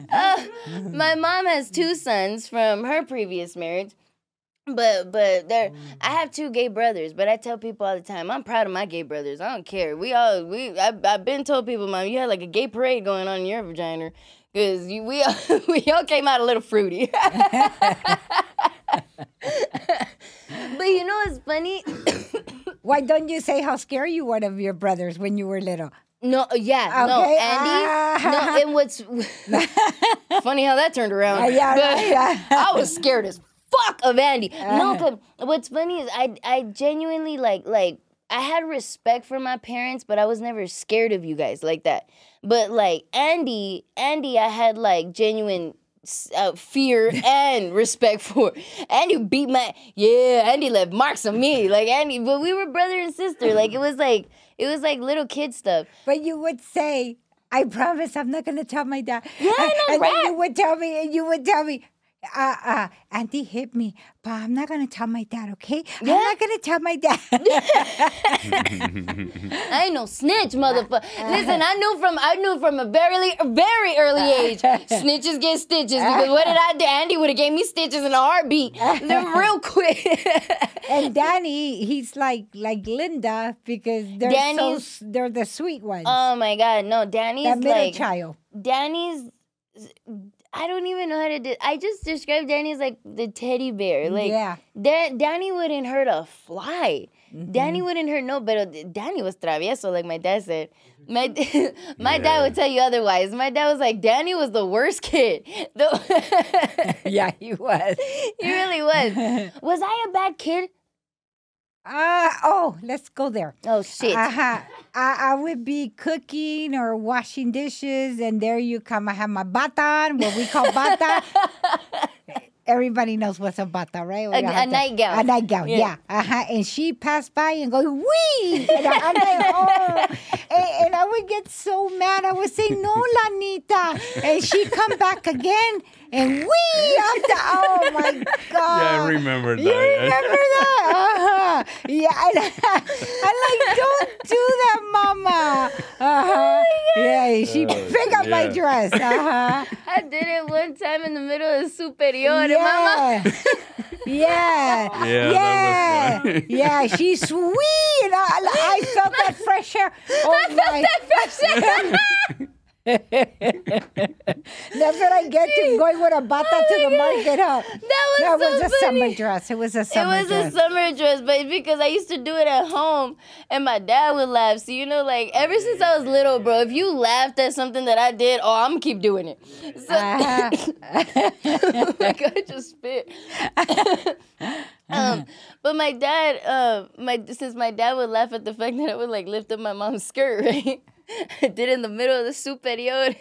Uh, my mom has two sons from her previous marriage. But but there, I have two gay brothers. But I tell people all the time, I'm proud of my gay brothers. I don't care. We all we I've, I've been told people, mom, you had like a gay parade going on in your vagina, because we all, we all came out a little fruity. but you know what's funny? Why don't you say how scary you were of your brothers when you were little? No, yeah, no, Andy. ah. no, and what's funny how that turned around. Uh, yeah, right, yeah. I was scared as fuck of Andy. No, but what's funny is I I genuinely like like I had respect for my parents, but I was never scared of you guys like that. But like Andy, Andy, I had like genuine uh, fear and respect for. Andy beat my yeah. Andy left marks on me like Andy, but we were brother and sister. Like it was like it was like little kid stuff. But you would say, I promise I'm not going to tell my dad. Yeah, I know, And then right? you would tell me, and you would tell me, uh, uh, Andy hit me, but I'm not to tell my dad, okay? I'm not to tell my dad. I ain't no snitch, motherfucker. Listen, I knew from I knew from a very very early age. Snitches get stitches because what did I do? Andy would have gave me stitches in a heartbeat, They're real quick. and Danny, he's like like Linda because they're Danny's- s- they're the sweet ones. oh my god, no, Danny's that middle like child. Danny's. I don't even know how to. Do, I just described Danny as like the teddy bear. Like yeah. Da- Danny wouldn't hurt a fly. Danny mm-hmm. wouldn't hurt no, but Danny was travieso, like my dad said. My my dad would tell you otherwise. My dad was like, Danny was the worst kid. The- yeah, he was. he really was. Was I a bad kid? Uh, oh, let's go there. Oh shit. Uh-huh. I, I would be cooking or washing dishes, and there you come. I have my bata what we call bata. Everybody knows what's a bata, right? A- a nightgown. A nightgown, Yeah. yeah. Uh-huh. And she passed by and go, wee! And I- I'm like, oh. And, and I would get so mad. I would say, no, Lanita. And she come back again, and we I'm the, oh, my God. Yeah, I remember that. You remember that? Uh-huh. Yeah, and I'm like, don't do that, Mama. Uh-huh. yeah, she pick up my dress. Uh-huh. I did it one time in the middle of superior. and Mama. Yeah. yeah. Yeah, that was fun. yeah, she's sweet. And I, I felt that fresh air. Oh my. That's what I get to going with a bata to the market, huh? That was That so was a funny. summer dress. It was a It summer was dress. a summer dress, but because I used to do it at home and my dad would laugh. So, you know, like ever since I was little, bro, if you laughed at something that I did, oh, I'm keep doing it. So, Uh-huh. like, I just spit. um, but my dad, uh, my since my dad would laugh at the fact that I would like lift up my mom's skirt, right? I did in the middle of the superior.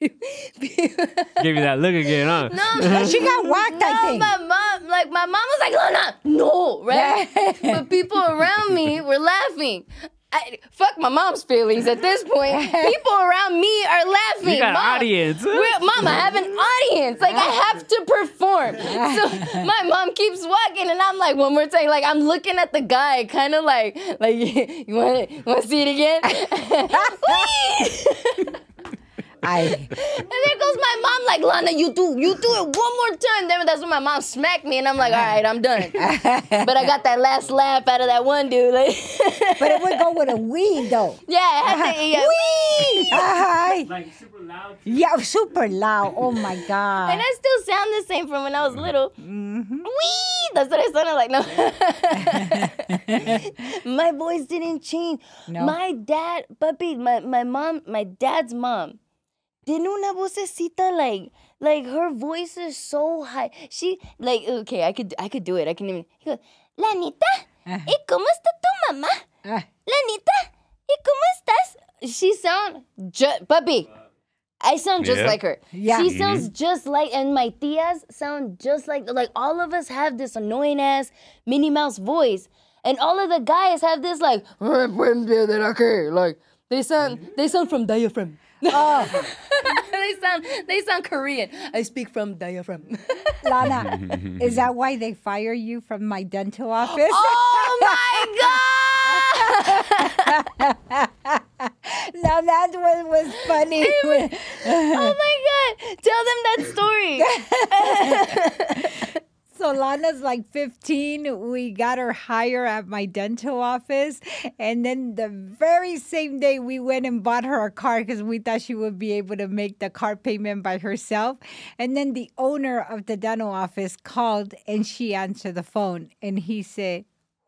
Give you that look again, huh? No, she got whacked, no, I think. my mom, like my mom was like, Lana, no, right? but people around me were laughing. I, fuck my mom's feelings at this point. People around me are laughing. You got Mom, audience. Mom, I have an audience. Like I have to perform. So my mom keeps walking, and I'm like, one more time. Like I'm looking at the guy, kind of like, like you want to, want to see it again? Whee! I, And there goes my mom, like, Lana, you do, you do it one more time. Then that's when my mom smacked me, and I'm like, all right, I'm done. but I got that last laugh out of that one dude. Like, but it would go with a wee, though. yeah, I had to, yeah. Wee! Uh-huh. Like super loud. Yeah, super loud. Oh my God. And I still sound the same from when I was little. Mm-hmm. Wee! That's what I sounded like. No, my voice didn't change. No. My dad, puppy, my, my mom, my dad's mom, tiene una vocecita like, like her voice is so high. She like okay, I could I could do it. I can even. He goes, Lanita, ah. ¿y cómo está tu mamá? Ah. Lanita, ¿y cómo estás? She sound just puppy. I sound just Yeah. like her. Yeah. She mm-hmm. sounds just like, and my tias sound just like, like all of us have this annoying ass Minnie Mouse voice, and all of the guys have this like, like they sound, mm-hmm. they sound from diaphragm. Oh, they sound, they sound Korean. I speak from diaphragm. Lana, is that why they fire you from my dental office? oh my god! now that one was funny. oh my god! Tell them that story. So Lana's like 15. We got her hire at my dental office. And then the very same day, we went and bought her a car because we thought she would be able to make the car payment by herself. And then the owner of the dental office called and she answered the phone. And he said,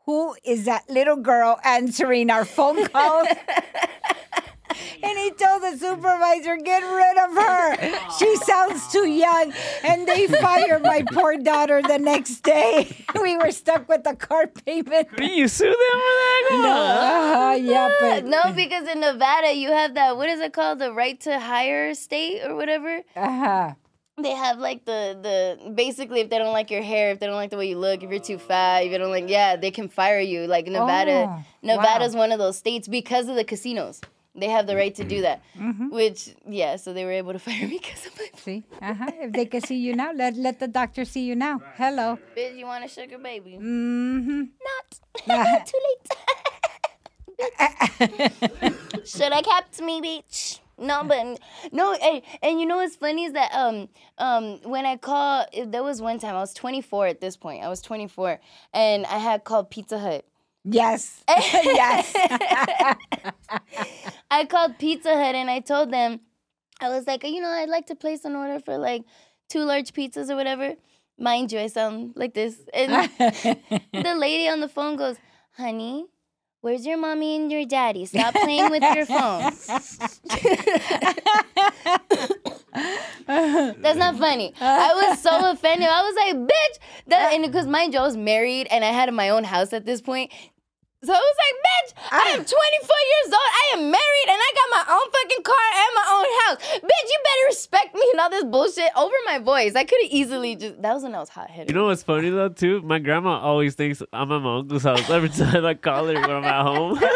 Who is that little girl answering our phone calls? And he told the supervisor, get rid of her. She sounds too young. And they fired my poor daughter the next day. We were stuck with the car payment. Do you sue them for that? Come on. Uh, yeah, but no, because in Nevada you have that. What is it called? The right to hire state or whatever. uh-huh. They have like the the basically if they don't like your hair, if they don't like the way you look, if you're too fat, if you don't like yeah, they can fire you. Like Nevada, Oh, Nevada's one of those states because of the casinos. They have the right to do that. Which yeah, so they were able to fire me because of my See? Uh-huh. If they can see you now, let, let the doctor see you now. Hello. bitch. You want a sugar baby? Mm-hmm. Not too late. Should have kept me, bitch. No, but no, and, and you know what's funny is that um um when I call there was one time I was 24 at this point I was 24 and I had called Pizza Hut Yes. yes. I called Pizza Hut and I told them, I was like, you know, I'd like to place an order for like two large pizzas or whatever. Mind you, I sound like this. And the lady on the phone goes, honey, where's your mommy and your daddy? Stop playing with your phone. That's not funny. I was so offended. I was like, bitch. That, and because mind you, I was married and I had my own house at this point. So I was like, bitch, I am 24 years old. I am married and I got my own fucking car and my own house. Bitch, you better respect me and all this bullshit over my voice. I could have easily just, that was when I was hot headed. You know what's funny though too? My grandma always thinks I'm at my uncle's house every time I call her when I'm at home. every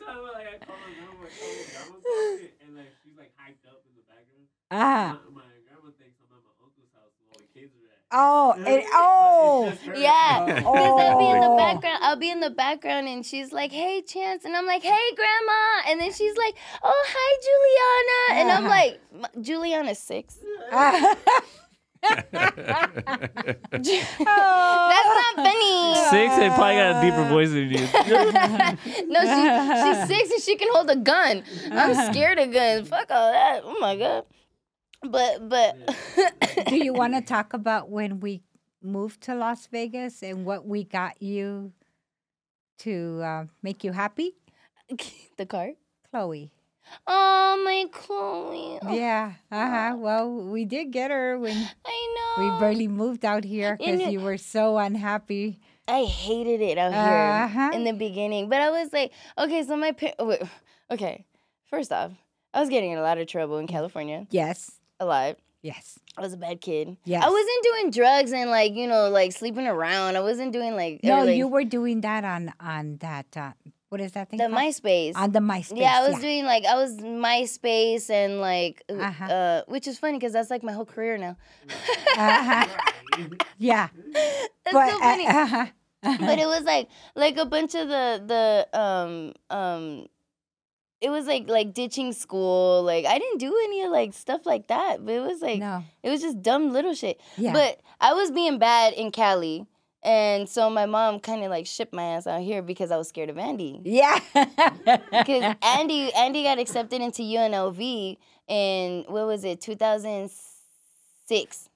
time like, I call my grandma, I call my grandma's and like she's like hyped up in the background. Ah. My, my grandma thinks I'm at my uncle's house while the kids are at. Oh, it, oh. It's just her. Yeah, oh. because I'll be in the Oh. background. I'll be in the background, and she's like, "Hey, Chance," and I'm like, "Hey, Grandma," and then she's like, "Oh, hi, Juliana," and I'm like, "M- "Juliana's six. Oh. That's not funny." Six, they probably got a deeper voice than you. No, she, she's six and she can hold a gun. I'm scared of guns. Fuck all that. Oh my god. But but Do you want to talk about when we moved to Las Vegas and what we got you to uh, make you happy? the car. Chloe. Oh my Chloe. Oh, Yeah. Uh huh. Well, we did get her when I know we barely moved out here because you were so unhappy. I hated it out here Uh-huh. in the beginning, but I was like, okay, so my par- okay. First off, I was getting in a lot of trouble in California. Yes. A lot. Yes. I was a bad kid. Yeah. I wasn't doing drugs and like you know like sleeping around. I wasn't doing like No, or, like, you were doing that on on that. Uh, what is that thing? the called? MySpace. on the MySpace. yeah, I was doing like I was MySpace and like uh Uh-huh. uh, which is funny because that's like my whole career now. Uh-huh. Yeah. That's but so funny. uh, uh-huh. but it was like like a bunch of the the um um it was like like ditching school like i didn't do any of like stuff like that but it was like no. it was just dumb little shit Yeah. but i was being bad in cali and so my mom kind of like shipped my ass out here because i was scared of andy yeah. because andy andy got accepted into unlv in what was it 2006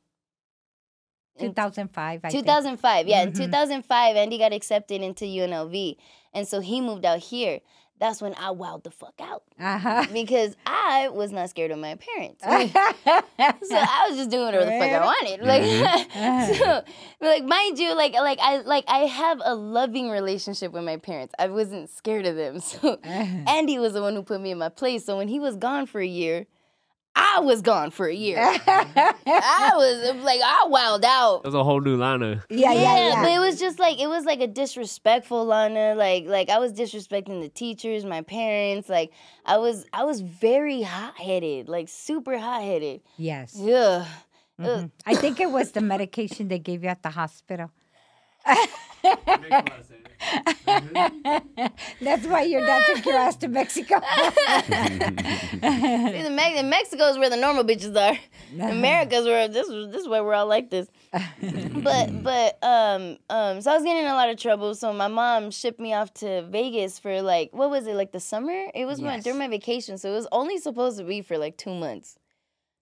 In 2005. I think. 2005 yeah in Mhm. 2005 andy got accepted into unlv and so he moved out here that's when i wowed the fuck out. Uh-huh. because i was not scared of my parents. So i was just doing whatever the fuck i wanted. Like mm-hmm. uh-huh. so like mind you like like i like i have a loving relationship with my parents. I wasn't scared of them. So uh-huh. andy was the one who put me in my place. So when he was gone for a year i was gone for a year i was like i wowed out That was a whole new Lana. yeah, yeah, yeah. but it was just like it was like a disrespectful Lana. Like like I was disrespecting the teachers, my parents. Like I was I was very hot headed, like super hot headed. yes. Yeah. Mhm. I think it was the medication they gave you at the hospital. That's why your dad took your ass to Mexico. See, the Me- Mexico is where the normal bitches are. America's where this is this is where we're all like this. but but um um so I was getting in a lot of trouble. So my mom shipped me off to Vegas for like what was it like the summer? It was my, during my vacation, so it was only supposed to be for like two months.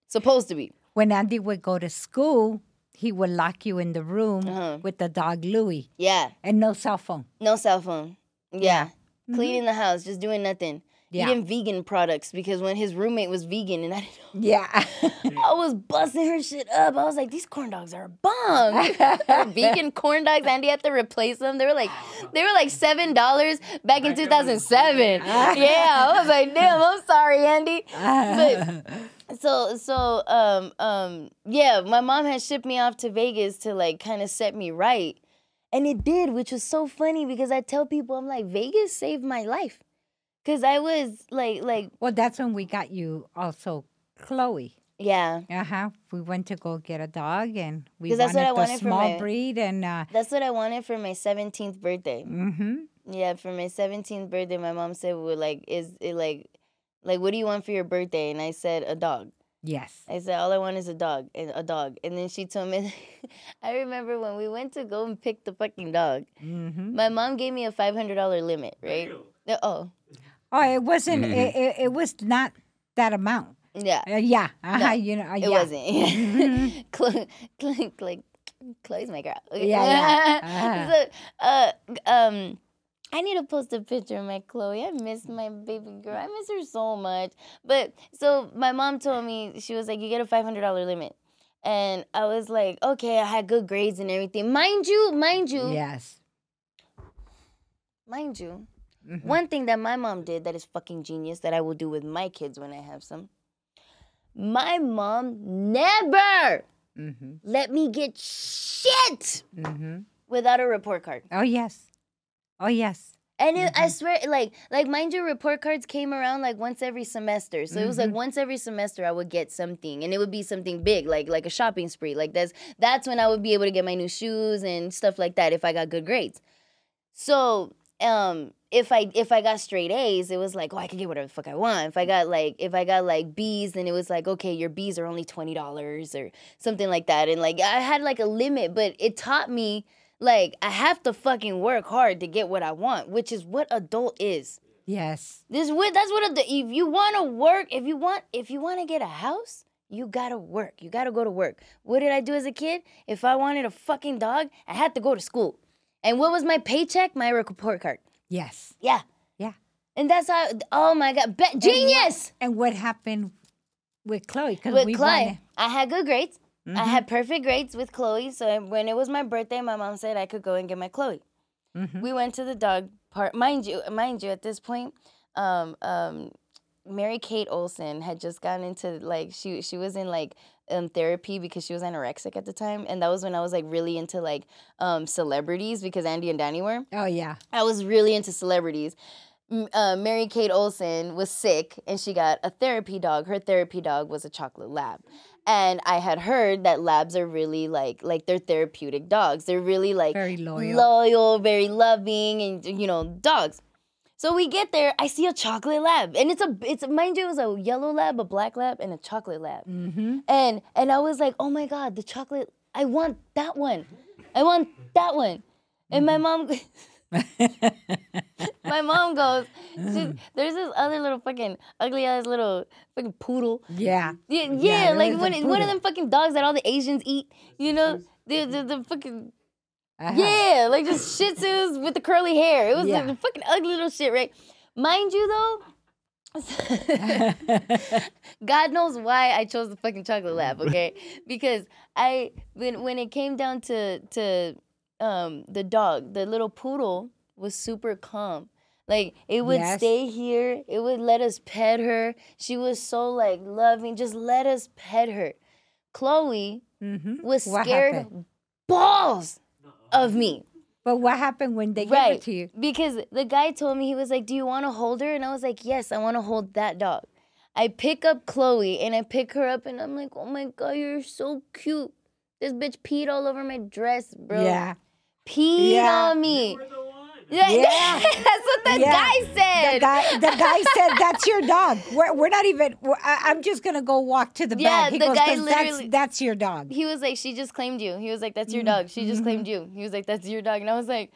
Supposed to be. when Andy would go to school, he would lock you in the room Uh-huh. with the dog Louie Yeah. and no cell phone. No cell phone. Yeah. Cleaning the house, just doing nothing. Yeah. Eating vegan products because when his roommate was vegan and I didn't know. Yeah. I was busting her shit up. I was like, these corn dogs are bomb. Vegan corn dogs. Andy had to replace them. They were like, they were like seven dollars back in 2007. yeah, I was like, damn, I'm sorry, Andy. But so so um um yeah, my mom had shipped me off to Vegas to like kind of set me right. And it did, which was so funny because I tell people I'm like Vegas saved my life. Cuz I was like like well, that's when we got you also Chloe. yeah, Uh huh. We went to go get a dog, and we 'Cause wanted that's what I the wanted for small my- breed, and uh, that's what I wanted for my 17th birthday. mm-hmm. Yeah, for my 17th birthday my mom said well like is it like like what do you want for your birthday? And I said a dog. yes, I said, all I want is a dog, and a dog. And then she told me, I remember when we went to go and pick the fucking dog. mm-hmm. My mom gave me a five hundred dollar limit, right? Uh, Oh, Oh, it wasn't. It, it, it was not that amount. yeah, Uh, yeah. Uh-huh. No, you know. Uh, it yeah. wasn't. Mhm. Cl- cl- like Chloe's my girl. Yeah, yeah. so, uh, um, I need to post a picture of my Chloe. I miss my baby girl. I miss her so much. But so my mom told me she was like, you get a five hundred dollar limit, and I was like, okay, I had good grades and everything. Mind you, mind you, Yes. mind you. Mhm. One thing that my mom did that is fucking genius that I will do with my kids when I have some. My mom never Mm-hmm. let me get shit Mm-hmm. without a report card. Oh yes. Oh yes. And it, I swear, like, like mind you, report cards came around like once every semester. So it was like once every semester I would get something, and it would be something big, like like a shopping spree. Like that's that's when I would be able to get my new shoes and stuff like that if I got good grades. So um, if I if I got straight A's, it was like, oh, I can get whatever the fuck I want. If I got like if I got like B's, then it was like, okay, your B's are only twenty dollars or something like that. And like I had like a limit, but it taught me like I have to fucking work hard to get what I want, which is what adult is. Yes. This what that's what if you want to work, if you want if you want to get a house, you gotta work. You gotta go to work. What did I do as a kid? If I wanted a fucking dog, I had to go to school. And what was my paycheck? My report card. Yes. Yeah. Yeah. And that's how. Oh my god, Be- genius And what happened with Chloe? With we Chloe. I had good grades. I Mm-hmm. had perfect grades with Chloe. So when it was my birthday, my mom said I could go and get my Chloe. Mm-hmm. We went to the dog park. Mind you, mind you, at this point, um, um, Mary Kate Olsen had just gotten into like she she was in like um, therapy because she was anorexic at the time, and that was when I was like really into like um, celebrities because Andy and Danny were. Oh yeah. I was really into celebrities. Uh, Mary Kate Olsen was sick and she got a therapy dog. Her therapy dog was a chocolate lab. And I had heard that labs are really like like they're therapeutic dogs. They're really like Very loyal. loyal, very loving, and you know dogs. So we get there. I see a chocolate lab, and it's a it's mind you, it was a yellow lab, a black lab, and a chocolate lab. Mm-hmm. And and I was like, oh my god, the chocolate! I want that one. I want that one. And my mom, my mom goes, she, there's this other little fucking ugly ass little fucking poodle. Yeah. Yeah, yeah, Yeah, like one, one of them fucking dogs that all the Asians eat. You know, the the, the fucking Uh-huh. yeah, like just Shih Tzus with the curly hair. It was Yeah. like the fucking ugly little shit, right? Mind you, though. God knows why I chose the fucking chocolate lab, okay? because I when when it came down to to um the dog, the little poodle was super calm. Like it would Yes. stay here, it would let us pet her. She was so like loving, just let us pet her. Chloe mm-hmm. was scared balls of me. But what happened when they gave it to you? Because the guy told me, he was like, Do you want to hold her? And I was like, Yes, I want to hold that dog. I pick up Chloe and I pick her up and I'm like, Oh my God, you're so cute. This bitch peed all over my dress, bro. Yeah. Peed Yeah. on me. Yeah, Yeah. that's what the Yeah. guy The said. guy, the guy said, "That's your dog. We're, we're not even. We're, I, I'm just gonna go walk to the Yeah, back." He the goes, guy 'Cause that's, literally- that's your dog." he was like, She just claimed you. He was like, That's your Mm-hmm. dog. She just claimed you. He was like, That's your dog. And I was like,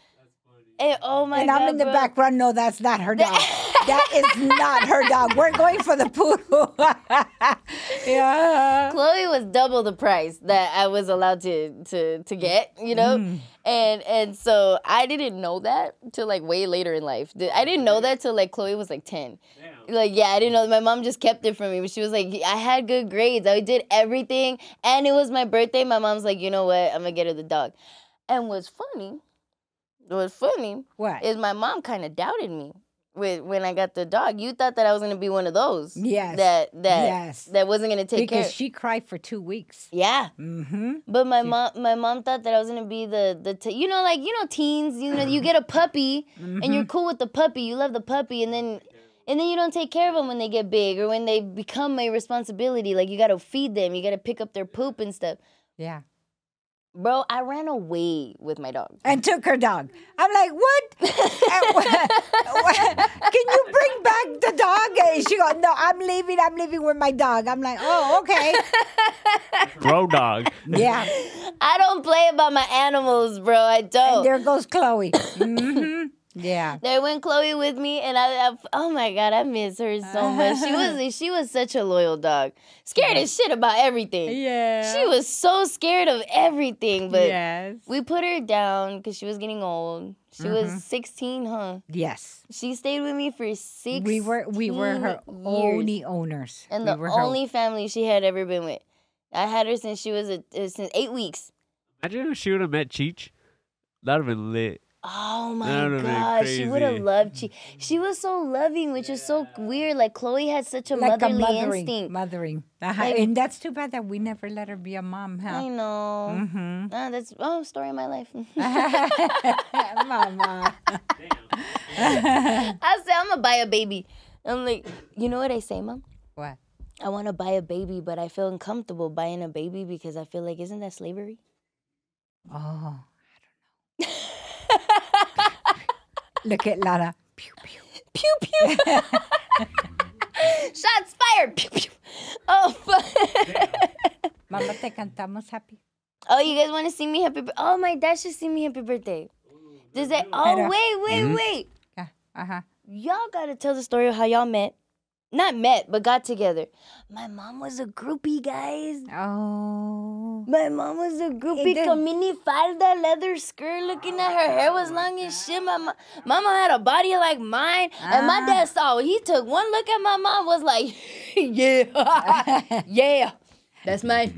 eh, Oh my and God. I'm in the bro. background. No, that's not her dog. that is not her dog. We're going for the poodle. yeah. Chloe was double the price that I was allowed to to to get, you know, Mm. and and so I didn't know that till like way later in life. I didn't know that till like Chloe was like ten. Like yeah, I didn't know. My mom just kept it from me, but she was like, I had good grades. I did everything, and it was my birthday. My mom's like, you know what? I'm gonna get her the dog. And what's funny, what's funny What? is my mom kind of doubted me with when I got the dog. You thought that I was gonna be one of those. Yes. That that Yes. that wasn't gonna take because care. Because she cried for two weeks. yeah. Mm-hmm. But my mom, my mom thought that I was gonna be the the t- you know like you know teens you know you get a puppy and Mm-hmm. you're cool with the puppy you love the puppy and then and then you don't take care of them when they get big or when they become a responsibility like you gotta feed them you gotta pick up their poop and stuff. Yeah. Bro, I ran away with my dog. And took her dog. I'm like, what? And what- what- Can you bring back the dog? And she goes, no, I'm leaving. I'm leaving with my dog. I'm like, oh, okay. Road dog. Yeah. I don't play about my animals, bro. I don't. there goes Chloe. hmm Yeah. There went Chloe with me, and I, I oh my god, I miss her so much. She was she was such a loyal dog, scared as shit about everything. Yeah. She was so scared of everything, but yes. we put her down because she was getting old. She Mm-hmm. was 16, huh? Yes. She stayed with me for six. We were we were her years. only owners. and we the were her- only family she had ever been with. I had her since she was a, uh, since eight weeks. Imagine if she would have met Cheech. That'd have been lit. Oh my That gosh, she would have loved she. She was so loving, which is so weird. Like Chloe had such a like a motherly mothering, instinct. mothering. Uh-huh. Like- and that's too bad that we never let her be a mom, I know. Mm-hmm. Ah, that's oh story of my life. Mama. I say I'm gonna buy a baby. I'm like, you know what I say, mom? what? I want to buy a baby, but I feel uncomfortable buying a baby because I feel like isn't that slavery? Oh, I don't know. Look at Lana. Pew, pew. Pew pew. Shots fired. Pew pew. Oh fuck. Mama, te cantamos happy. Oh, you guys want to sing me happy? Oh, my dad should sing me happy birthday. Does that? Oh, Pero- wait, wait, Mhm. wait. Yeah. Uh-huh. Y'all gotta tell the story of how y'all met. Not met, but got together. My mom was a groupie, guys. Oh. My mom was a groupie then- con mini falda, leather skirt, looking at her hair was long as shit. My mo- mama had a body like mine, and my Ah. dad saw. it. He took one look at my mom, was like, "Yeah, yeah, that's mine."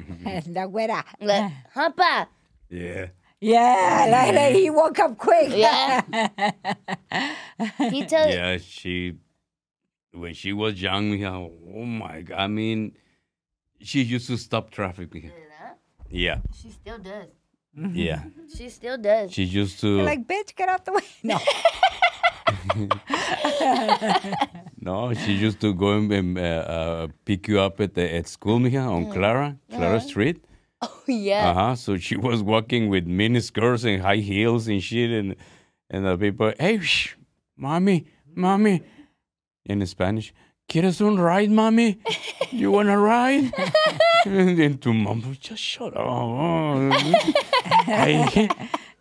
La güera. Like, huh, pa? Yeah. Yeah, like that. He woke up quick. Yeah. He tell Yeah, she when she was young, we have, oh my god, I mean she used to stop traffic. Yeah. She still does. Yeah. She still does. She used to like, bitch, get out the way. No. No, she used to go and uh, uh, pick you up at the at school, mija, on Clara, Clara Street. oh yeah. Uh huh. So she was walking with mini skirts and high heels and shit, and and the people, hey, shh, mommy, mommy, in Spanish, ¿Quieres un ride, mommy? You want a ride? and then to mom, just shut up. I, hate-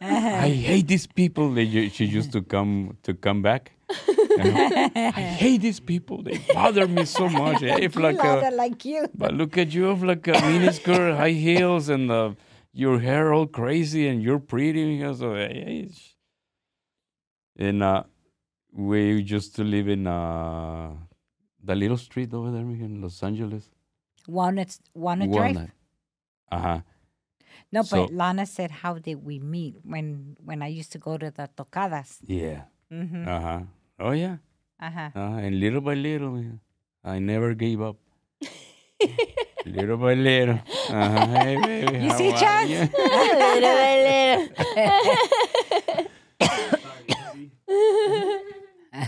I hate these people. They, she used to come to come back. I hate these people. They bother me so much. If like Louder a, like you. but look at you, have like a miniskirt, high heels, and uh, your hair all crazy, and you're pretty. Because of, and uh, we used to live in uh, the little street over there in Los Angeles. Walnut, Walnut Drive. Uh huh. No, So- but Lana said, how did we meet when when I used to go to the tocadas? Yeah. Mm-hmm. Uh huh. Oh yeah. Uh-huh. Uh, and little by little, I never gave up. little by little. Uh-huh. Hey, baby, You see, are Chance? you? little by little.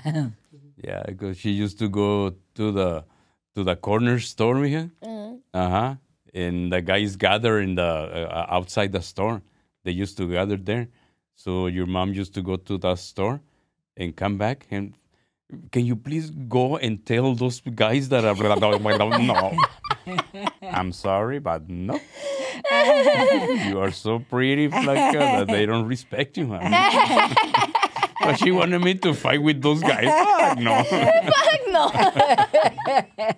Yeah, because she used to go to the to the corner store here. Uh-huh. Uh huh. And the guys gather in the uh, outside the store. They used to gather there. So your mom used to go to the store and come back and. Can you please go and tell those guys that are no? I'm sorry, but no. you are so pretty, Flaca, that they don't respect you. Huh? but she wanted me to fight with those guys. Fuck no. Fuck no.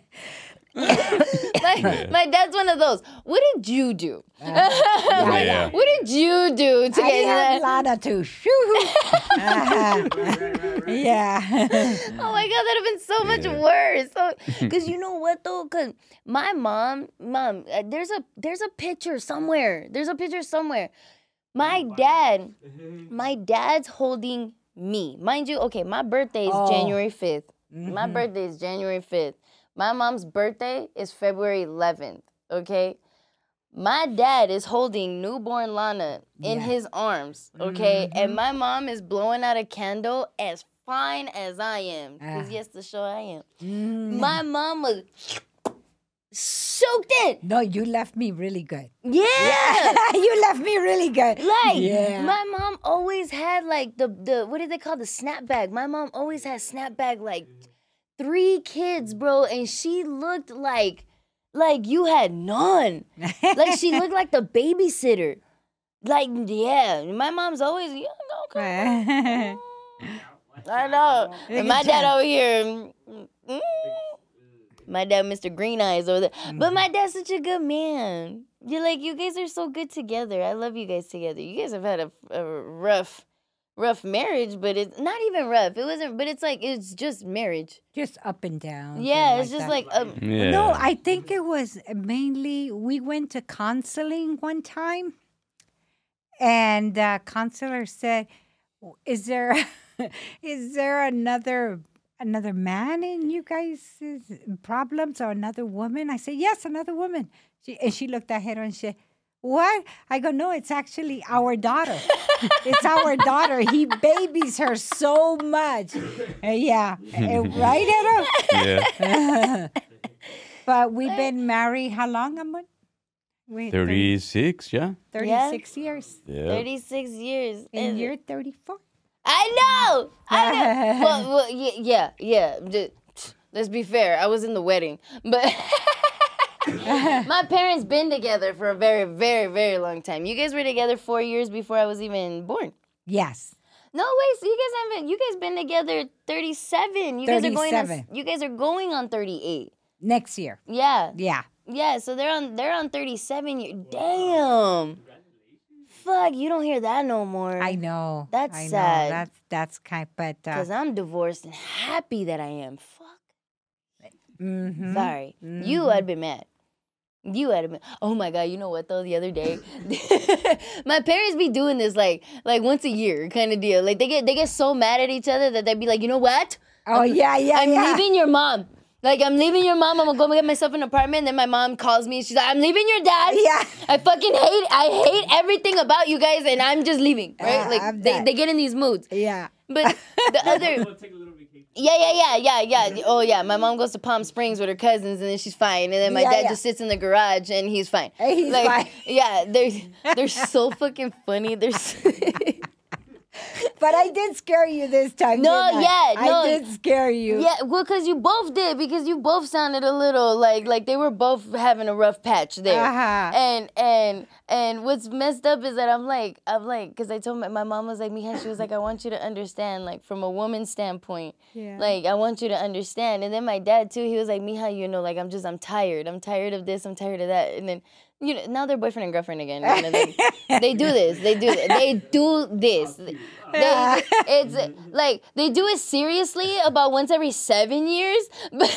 my, my dad's one of those. What did you do? Yeah. What did you do to I get had that? Lana too. Shoo. Uh-huh. yeah. Oh my god, that'd have been so much Yeah. worse. So, cause you know what though? Cause my mom, mom, uh, there's a there's a picture somewhere. There's a picture somewhere. My dad, my dad's holding me. Mind you, okay, my birthday is Oh. January 5th. Mm-hmm. My birthday is January 5th. My mom's birthday is February 11th. Okay. My dad is holding newborn Lana in Yeah. his arms. Okay. And my mom is blowing out a candle as fine as I am. Because, Ah. yes, the show I am. Mm. My mom was soaked in. No, you left me really good. Yeah. you left me really good. Like yeah. my mom always had like the the what did they call the snapback? My mom always had snapback like three kids, bro, and she looked like like you had none. like she looked like the babysitter. Like yeah, my mom's always you yeah, okay. I know. And my dad over here. mm, mm, my dad, Mr. Green Eyes over there. But my dad's such a good man. You're like, you guys are so good together. I love you guys together. You guys have had a, a rough, rough marriage, but it's not even rough. It wasn't, but it's like, it's just marriage. Just up and down. Yeah, thing it's just that. like, um, Yeah. No, I think it was mainly we went to counseling one time, and the counselor said, "Is there, is there another another man in you guys' problems or another woman?" I said, "Yes, another woman." She, and she looked at her and said. What? I go, no, it's actually our daughter. it's our daughter. He babies her so much. Uh, yeah. Uh, right, Edo? yeah. But we've been married how long, Amon? Wait, 36, yeah. 36 years. Yeah. 36 years. And And- you're 34. I know. I know. well, well, yeah, yeah, yeah. Let's be fair. I was in the wedding, but my parents been together for a very, very, very long time. You guys were together four years before I was even born. Yes. No way. So you guys haven't. You guys been together thirty seven. You guys are going. On, 37. you guys are going on thirty eight. Next year. Yeah, Yeah. yeah. So they're on. They're on thirty seven. Year. Damn. Fuck. You don't hear that no more. I know. That's I know. sad. That's that's kind but uh, Cause I'm divorced and happy that I am. Fuck. mhm. Sorry. You had been mad. You had been. Oh my god! You know what though? The other day, my parents be doing this like like once a year kind of deal. Like they get they get so mad at each other that they'd be like, you know what? Oh yeah, yeah, I'm yeah. leaving your mom. Like I'm leaving your mom. I'm gonna go get myself an apartment. Then my mom calls me. She's like, I'm leaving your dad. Yeah. I fucking hate. I hate everything about you guys, and I'm just leaving. Right? Uh, like they, they get in these moods. Yeah. But the other. Yeah, yeah, yeah, yeah, yeah. Oh, yeah. My mom goes to Palm Springs with her cousins, and then she's fine. And then my Yeah, dad yeah. just sits in the garage, and he's fine. And he's like, fine. Yeah, they're they're so fucking funny. They're s- But I did scare you this time. No, didn't I? yeah, no. I did scare you. yeah. Well, because you both did, because you both sounded a little like like they were both having a rough patch there. Uh-huh. And and and what's messed up is that I'm like I'm like because I told my my mom was like Mija, she was like I want you to understand like from a woman's standpoint. Yeah. Like I want you to understand. And then my dad too, he was like, Mija, you know, like I'm just I'm tired. I'm tired of this, I'm tired of that. And then you know, now they're boyfriend and girlfriend again. You know, they, they do this. They do they do this. They, it's mm-hmm. like they do it seriously about once every seven years, but,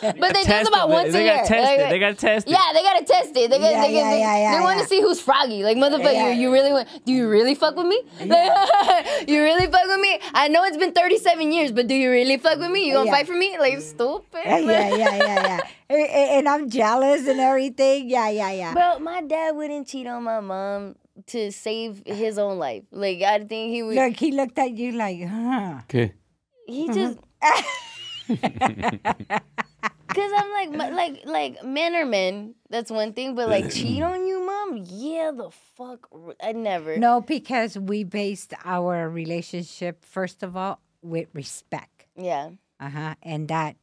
but they do it about them. once they a year. gotta test Like, it. They gotta test it. yeah, they gotta test it. They, gotta, Yeah, they, yeah, they, yeah, yeah, they want yeah. to see who's froggy. Like motherfucker, Yeah. you, you really want? Do you really fuck with me? you really fuck with me? I know it's been thirty seven years, but do you really fuck with me? You gonna Yeah. fight for me? Like stupid. Yeah, yeah, yeah, yeah, yeah. And- and and I'm jealous and everything. Yeah, yeah, yeah. Bro, my dad wouldn't cheat on my mom to save his own life. Like I think he would. Look, he looked at you like, huh? Okay. He just. Cause I'm like, my- like, like men are men. That's one thing, but like cheat on you, mom? Yeah, the fuck. I never. No, because we based our relationship first of all with respect. Yeah. Uh huh. And that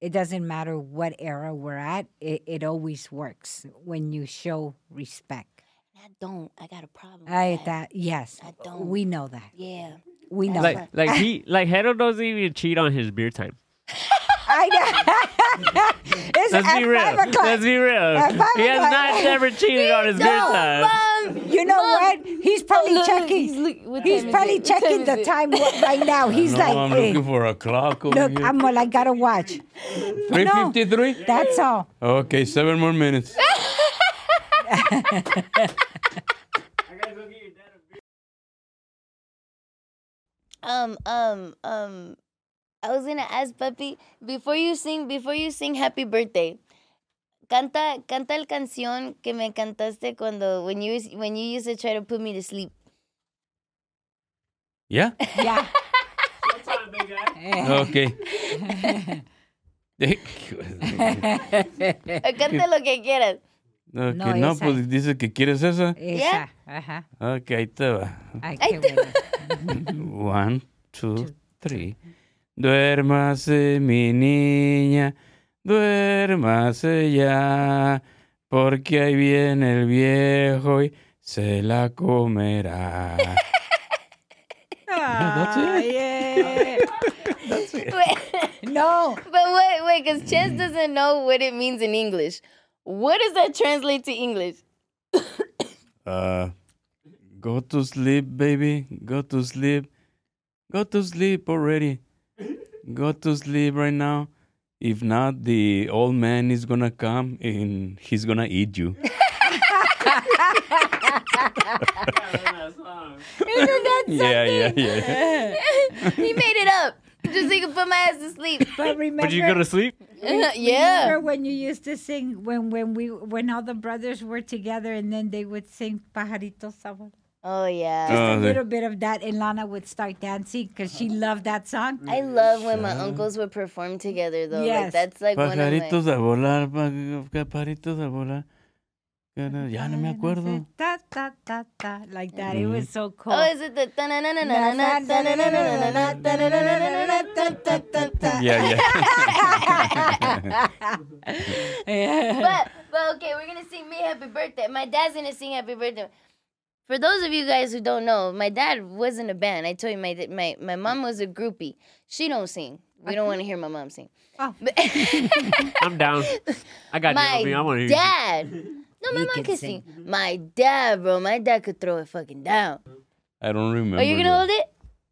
it doesn't matter what era we're at, it, it always works when you show respect. I don't. I got a problem. with I that. that yes, I don't. we know that. Yeah. We know Like, that. like he, like Hero doesn't even cheat on his beer time. I know. it's Let's at be real. five o'clock. Let's be real. At five He has o'clock. not ever cheated on his beer No, time. mom. You know Mom. what? He's probably Look, checking. he's look- He's probably it? What time checking the time right now. He's like, I'm "Hey, looking for a clock over look, here. I'm well, I gotta watch. 353? That's all. Okay, seven more minutes. Um, um, um. I was gonna ask Pepe before you sing. Before you sing Happy Birthday, canta, canta el canción que me cantaste cuando when you when you used to try to put me to sleep. Yeah? Yeah. Okay. Canta lo que quieras. Ok, No, no, esa. pues dice que quieres esa. Esa. Ajá. Ok, ahí te va. Ay, qué bueno. One, two, three. Duérmase, mi niña, duérmase ya, porque ahí viene el viejo y se la comerá. that's it. Yeah. Wait, No. but wait, wait, because Chance doesn't know what it means in English. What does that translate to English? Uh, go to sleep, baby. Go to sleep. Go to sleep already. Go to sleep right now. If not, the old man is gonna come and he's gonna eat you. Isn't that yeah, yeah, yeah. he made it up just so he could put my ass to sleep. But remember, But you go to sleep? yeah. remember when you used to sing when when we when all the brothers were together and then they would sing Pajaritos a volar. Oh yeah. Just Oh, a little bit of that, and Lana would start dancing because she loved that song. I love when my uncles would perform together though. Like Yes. that's like one of Pajaritos my a volar, pa- pajaritos a volar. Cara, Ya no me acuerdo. Ta, ta, ta, ta, like that. It was so cool. Oh, is it the Yeah, yeah. But but okay, we're gonna sing me happy birthday. My dad's gonna sing happy birthday. For those of you guys who don't know, my dad was in a band. I told you my my my mom was a groupie. She don't sing. We don't want to hear my mom sing. Oh. I'm down. I got my you. I, mean, I want to hear you. Dad. No, my You mom can can sing. sing. My dad, bro. My dad could throw it fucking down. I don't remember. Are you gonna that. hold it?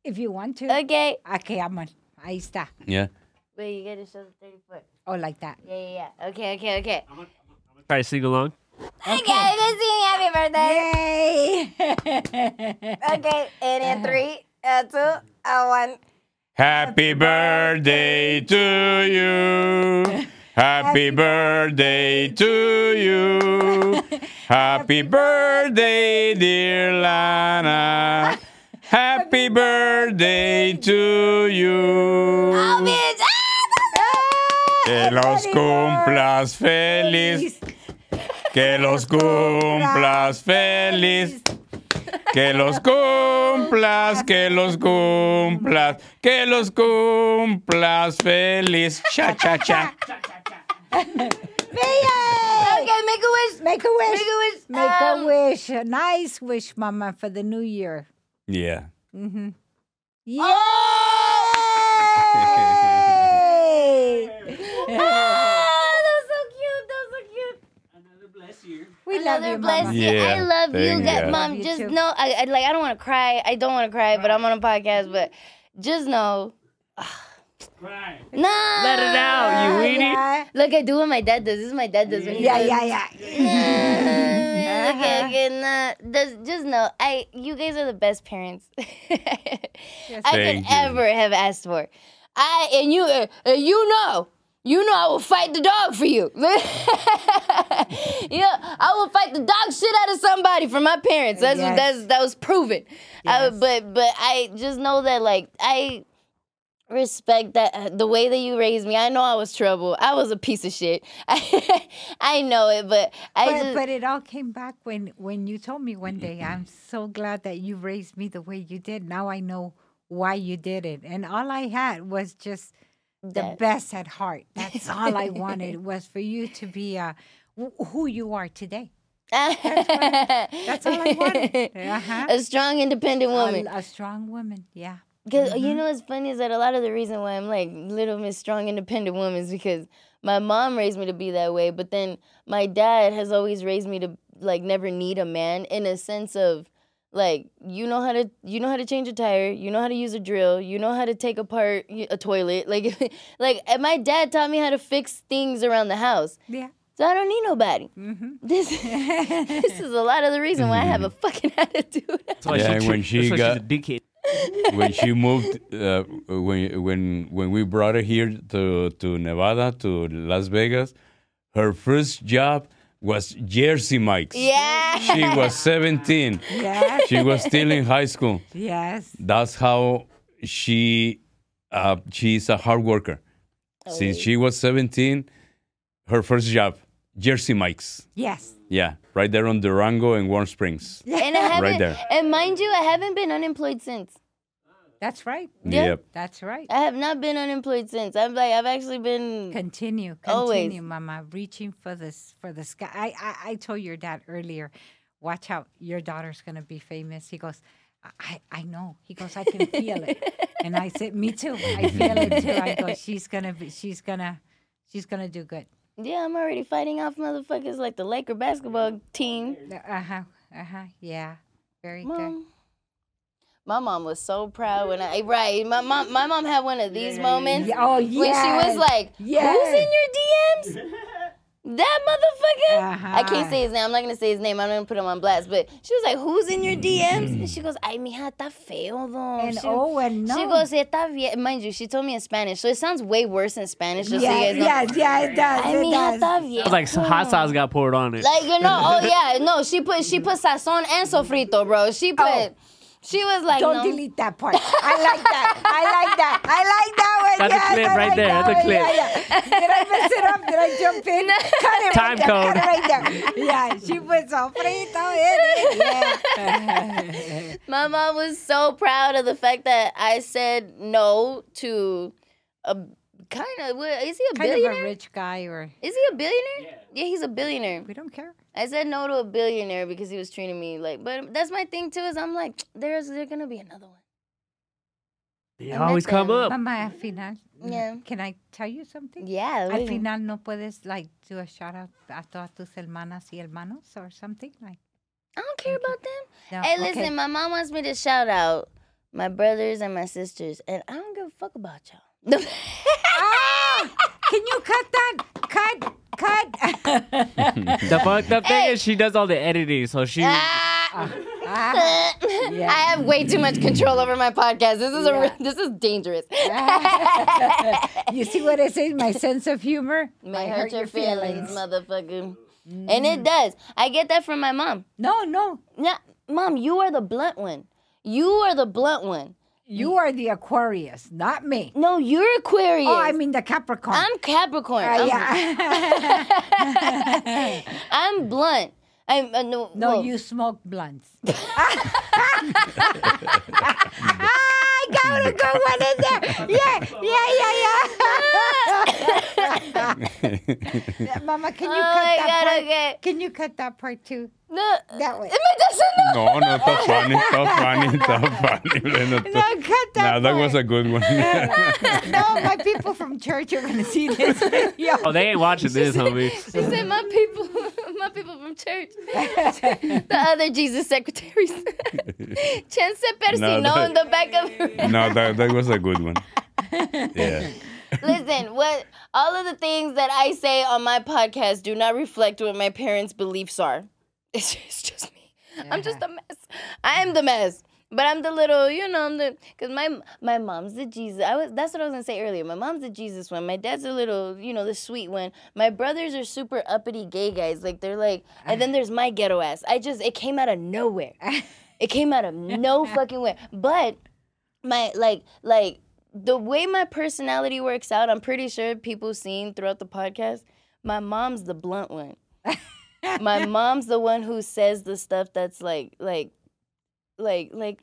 if you want to. Okay. Okay, I'm on. Ahí está. Yeah. Wait, you gotta show the 30 foot. Oh, like that. Yeah, yeah, yeah. Okay, okay, okay. Try to sing along. Okay, let's sing happy birthday. Yay! Okay, and in three, a two, a one. Happy birthday to you. Happy birthday to you. Happy birthday, dear Lana. Happy birthday to you. Oh, bitch. Que los cumplas feliz. Que los cumplas feliz. Que los cumplas, que los cumplas, que los cumplas feliz. Cha, cha, cha. Okay, make a wish. Make a wish. Make a wish. Make Um, a wish. A nice wish, Mama, for the new year. Yeah. Mm-hmm. Yay! Ah, that was so cute. That was so cute. Another bless year. we love you, blessed Mama. year. I love you, thank guys. Mom. Love you just too. know, I, I like. I don't want to cry. I don't want to cry, but I'm on a podcast. But just know, Right. nah. Let it out, you weenie. Yeah, Look, I do what my dad does. This is my dad does when he yeah, does. yeah. yeah. okay, okay, nah. Just, just know, I you guys are the best parents I could you. ever have asked for. I and you, uh, uh, you know, you know, I will fight the dog for you. yeah, I will fight the dog shit out of somebody for my parents. That's Yes. that's that was proven. I, Yes. but but I just know that like I respect that uh, the way that you raised me. I know I was trouble. I was a piece of shit. I know it, but I But, just but it all came back when when you told me one day. I'm so glad that you raised me the way you did. Now I know why you did it, and all I had was just the That- best at heart. That's all I wanted was for you to be uh, wh- who you are today. That's all I wanted. Uh-huh. A strong, independent woman. A, a strong woman. Yeah. Because Mm-hmm. you know what's funny is that a lot of the reason why I'm like little Miss Strong, independent woman is because my mom raised me to be that way, but then my dad has always raised me to like never need a man in a sense of like you know how to you know how to change a tire, you know how to use a drill, you know how to take apart a toilet, like like and my dad taught me how to fix things around the house. Yeah. So I don't need nobody. Mm-hmm. This this is a lot of the reason why I have a fucking attitude. That's why Yeah, she, when she that's why got- she's a dickhead. When she moved, uh, when when when we brought her here to to Nevada to Las Vegas, her first job was Jersey Mike's. yeah. She was 17. Yes. She was still in high school. yes. That's how she uh, she's a hard worker. Since she was 17, her first job, Jersey Mike's. Yes. Yeah, right there on Durango and Warm Springs. And I haven't, there. and mind you, I haven't been unemployed since. That's right. Yeah. Yep. That's right. I have not been unemployed since. I'm like, I've actually been. Continue, Always. continue, Mama. Reaching for this for the sky. I, I I told your dad earlier. Watch out, your daughter's gonna be famous. He goes. I, I know. He goes, I can feel it. And I said, Me too. I feel it too. I go, she's gonna be she's gonna she's gonna do good. Yeah, I'm already fighting off motherfuckers like the Laker basketball team. Uh-huh. Uh-huh. Yeah. Very good. My mom was so proud when I right. My mom my mom had one of these moments Yeah, Oh when she was like, Yes. Who's in your DMs? That motherfucker. I can't Uh-huh. say his name. I'm not gonna say his name. I'm gonna put him on blast. But she was like, "Who's in your DMs?" And she goes, "Ay, mija, está feo though." And she, oh and no. she goes, "Está bien." Mind you, she told me in Spanish, so it sounds way worse in Spanish. Just yeah, so you guys know. yes, yeah, it does. Ay, it mija, does. está bien. It was like hot sauce got poured on it. Like you know, oh yeah, no, she put she put sazon and sofrito, bro. She put, Oh. She was like, Don't no. delete that part. I like that. I like that. I like that one. That's a clip I right like there. that That's a clip. Yeah, yeah. Did I mess it up? Did I jump in? Cut it Time right there. code. Cut it right there. Yeah, she put sofrito in it. Yeah. My mom was so proud of the fact that I said no to a kind of. Is he a kind of a rich guy, or Is he a billionaire? Yeah. he's a billionaire. we don't care. I said no to a billionaire because he was treating me like. But that's my thing too. Is I'm like, there's there's gonna be another one. They I always come them. up. Mama, al final. Yeah. Can I tell you something? Yeah. Al final no puedes like do a shout out a todas tus hermanas y hermanos or something like. I don't care about them. No, Hey, okay. listen, my mom wants me to shout out my brothers and my sisters, and I don't give a fuck about y'all. Ah! Can you cut that? Cut, cut. The fucked up thing Hey. is she does all the editing, so she. Ah. Ah, yeah. I have way too much control over my podcast. This is a Yeah. re- this is dangerous. you see what I say? My sense of humor May hurt your feelings, motherfucker. And it does. I get that from my mom. No, no. Yeah, mom, you are the blunt one. You are the blunt one. You are the Aquarius, not me. No, you're Aquarius. Oh, I mean the Capricorn. I'm Capricorn. Uh, I'm, yeah. I'm blunt. I'm uh, no. no, well, you smoke blunts. I got a good one in there. Yeah, yeah, yeah, yeah. Mama, can you Oh cut that God, part? okay. Can you cut that part too? No, That way. It doesn't know. No, no, está funny, está funny, está funny. Brenda, No, cut that Nah, that was a good one. no, my people from church are gonna see this video. Oh, they ain't watching this, homie. She said, "My people, my people from church, the other Jesus secretaries, Chance Percy, No, no, that- in the back of her. no, that, that was a good one. Yeah. Listen, what all of the things that I say on my podcast do not reflect what my parents' beliefs are. It's just, it's just me. I'm just a mess. I am the mess. But I'm the little, you know, I'm the because my my mom's the Jesus. I was that's what I was gonna say earlier. My mom's the Jesus one. My dad's a little, you know, the sweet one. My brothers are super uppity gay guys. Like they're like, and then there's my ghetto ass. I just it came out of nowhere. It came out of no fucking way. But my like like the way my personality works out, I'm pretty sure people seen throughout the podcast. My mom's the blunt one. my mom's the one who says the stuff that's like like like like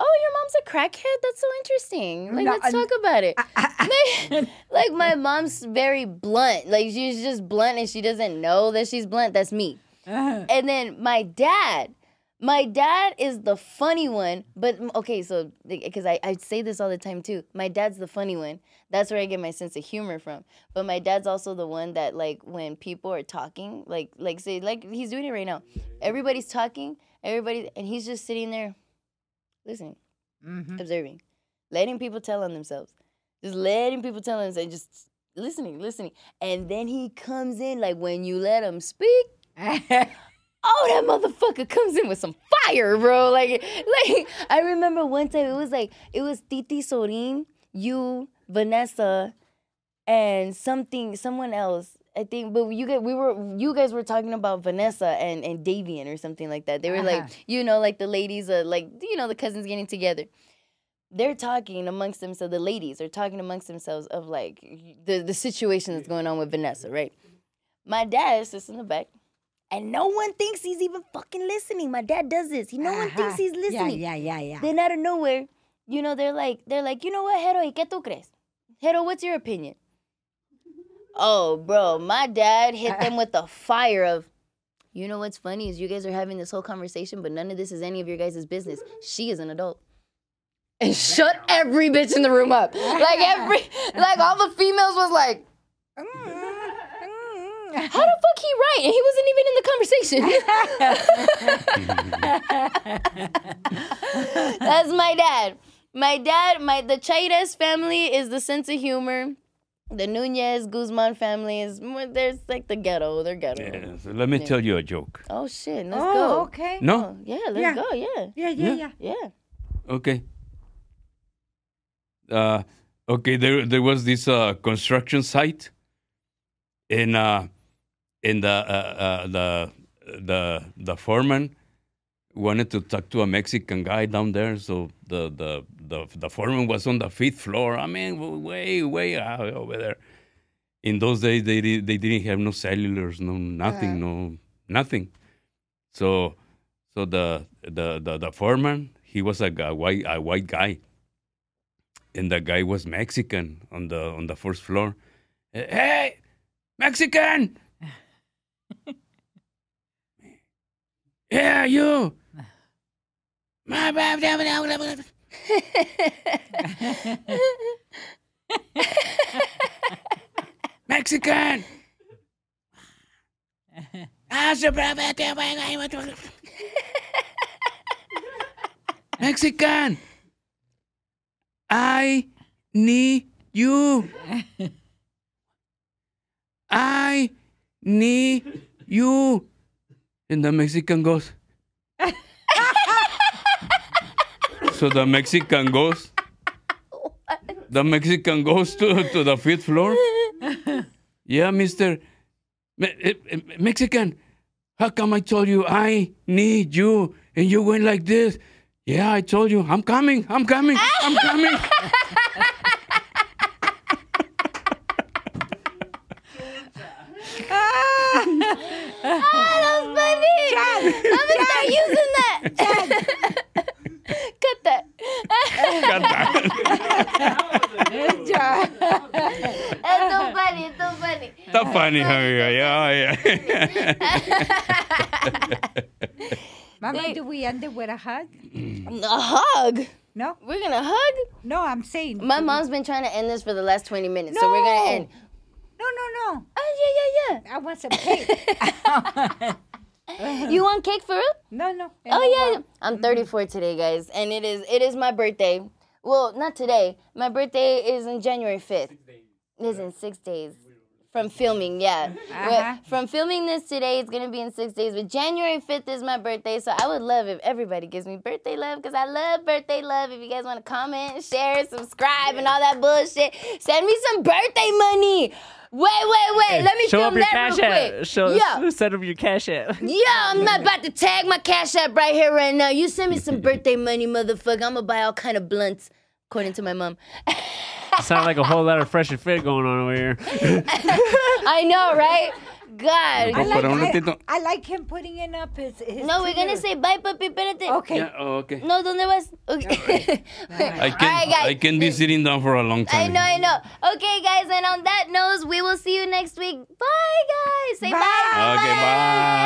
oh your mom's a crackhead? That's so interesting. Like No, let's talk about it. Like, like my mom's very blunt. Like she's just blunt and she doesn't know that she's blunt. That's me. Uh-huh. And then my dad my dad is the funny one but okay so because I, I say this all the time too. My dad's the funny one. That's where i get my sense of humor from. But my dad's also the one that like when people are talking like like say like he's doing it right now. Everybody's talking everybody and he's just sitting there listening Mhm. observing letting people tell on themselves. Just letting people tell on themselves and just listening listening. And then he comes in like when you let him speak oh that motherfucker comes in with some fire bro. Like like i remember one time it was like it was titi sorin you vanessa and something someone else. I think but you guys we were you guys were talking about vanessa and and davian or something like that. They were Uh-huh. like you know like the ladies uh, like you know the cousins getting together. They're talking amongst themselves the ladies are talking amongst themselves of like the the situation that's going on with vanessa right? My dad sits in the back and no one thinks he's even fucking listening. My dad does this. He no one thinks Uh-huh. he's listening. Yeah, yeah, yeah, yeah. Then out of nowhere, you know, they're like, they're like, you know what, Hero, ¿y qué tú crees? Hero, what's your opinion? Oh, bro, my dad hit them with the fire of, You know what's funny is you guys are having this whole conversation, but none of this is any of your guys' business. She is an adult. And shut every bitch in the room up. Like every, like all the females was like, how the fuck he right? And he wasn't even in the conversation. That's my dad. My dad, my the Chaires family is the sense of humor. The Nunez Guzman family is more, there's like the ghetto. They're ghetto. Yeah, so let me tell you a joke. Oh shit, let's oh, go. okay. No? Oh, yeah, let's Yeah. go. Yeah, Yeah, yeah, Yeah. yeah. yeah. Okay. Uh, okay. There, there was this uh, construction site, and uh, and the uh, uh, the the the foreman wanted to talk to a Mexican guy down there. So the the the, the foreman was on the fifth floor. I mean, way way over there. In those days, they they didn't have no cellulars, no nothing, no nothing. So so the the the, the foreman, he was a, guy, white a white guy, and the guy was Mexican on the on the first floor. Hey, Mexican! Yeah, you. Mexican. Mexican. I need you. I need you. And the Mexican goes. so the Mexican goes. The Mexican goes to, to the fifth floor. Yeah, Mister Me- eh, eh, Mexican. How come I told you I need you and you went like this? Yeah, I told you I'm coming. I'm coming. I'm coming. That's funny. I'm gonna start using that. Cut that. Got that. Good job. It's so funny. It's so funny. Está funny, amiga. Yeah, yeah. Mama, Wait. do we end it with a hug? A hug. No? We're gonna hug. No, I'm saying. My mom's been trying to end this for the last 20 minutes, so we're gonna end. No, no, no. Oh yeah, yeah, yeah, I want some cake. yeah, yeah. you want cake for real? no, no. Oh yeah, I'm 34 today, guys, and it is it is my birthday. Well, not today. My birthday is in January 5th. It is in six days from filming. Yeah, Uh-huh. From filming this today, it's gonna be in six days. But January 5th is my birthday, so I would love if everybody gives me birthday love because I love birthday love. If you guys want to comment, share, subscribe, and all that bullshit, send me some birthday money. Wait, wait, wait. Let me Show film up your that cash real app. quick. Show, yeah. Set up your cash app. Yeah, I'm not about to tag my cash app right here, right now. You send me some birthday money, motherfucker. I'm gonna buy all kind of blunts, according to my mom. Sound like a whole lot of fresh and fit going on over here. I know, right? God. I like, I. I like him putting it up his. his No, we're gonna say bye, papi. Espérate. Okay. Yeah, oh, okay. No, ¿dónde vas? Okay. I can All right, guys. I can be sitting down for a long time. I know, I know. Okay, guys, and on that note, we will see you next week. Bye, guys. Say bye. Bye. Okay, bye.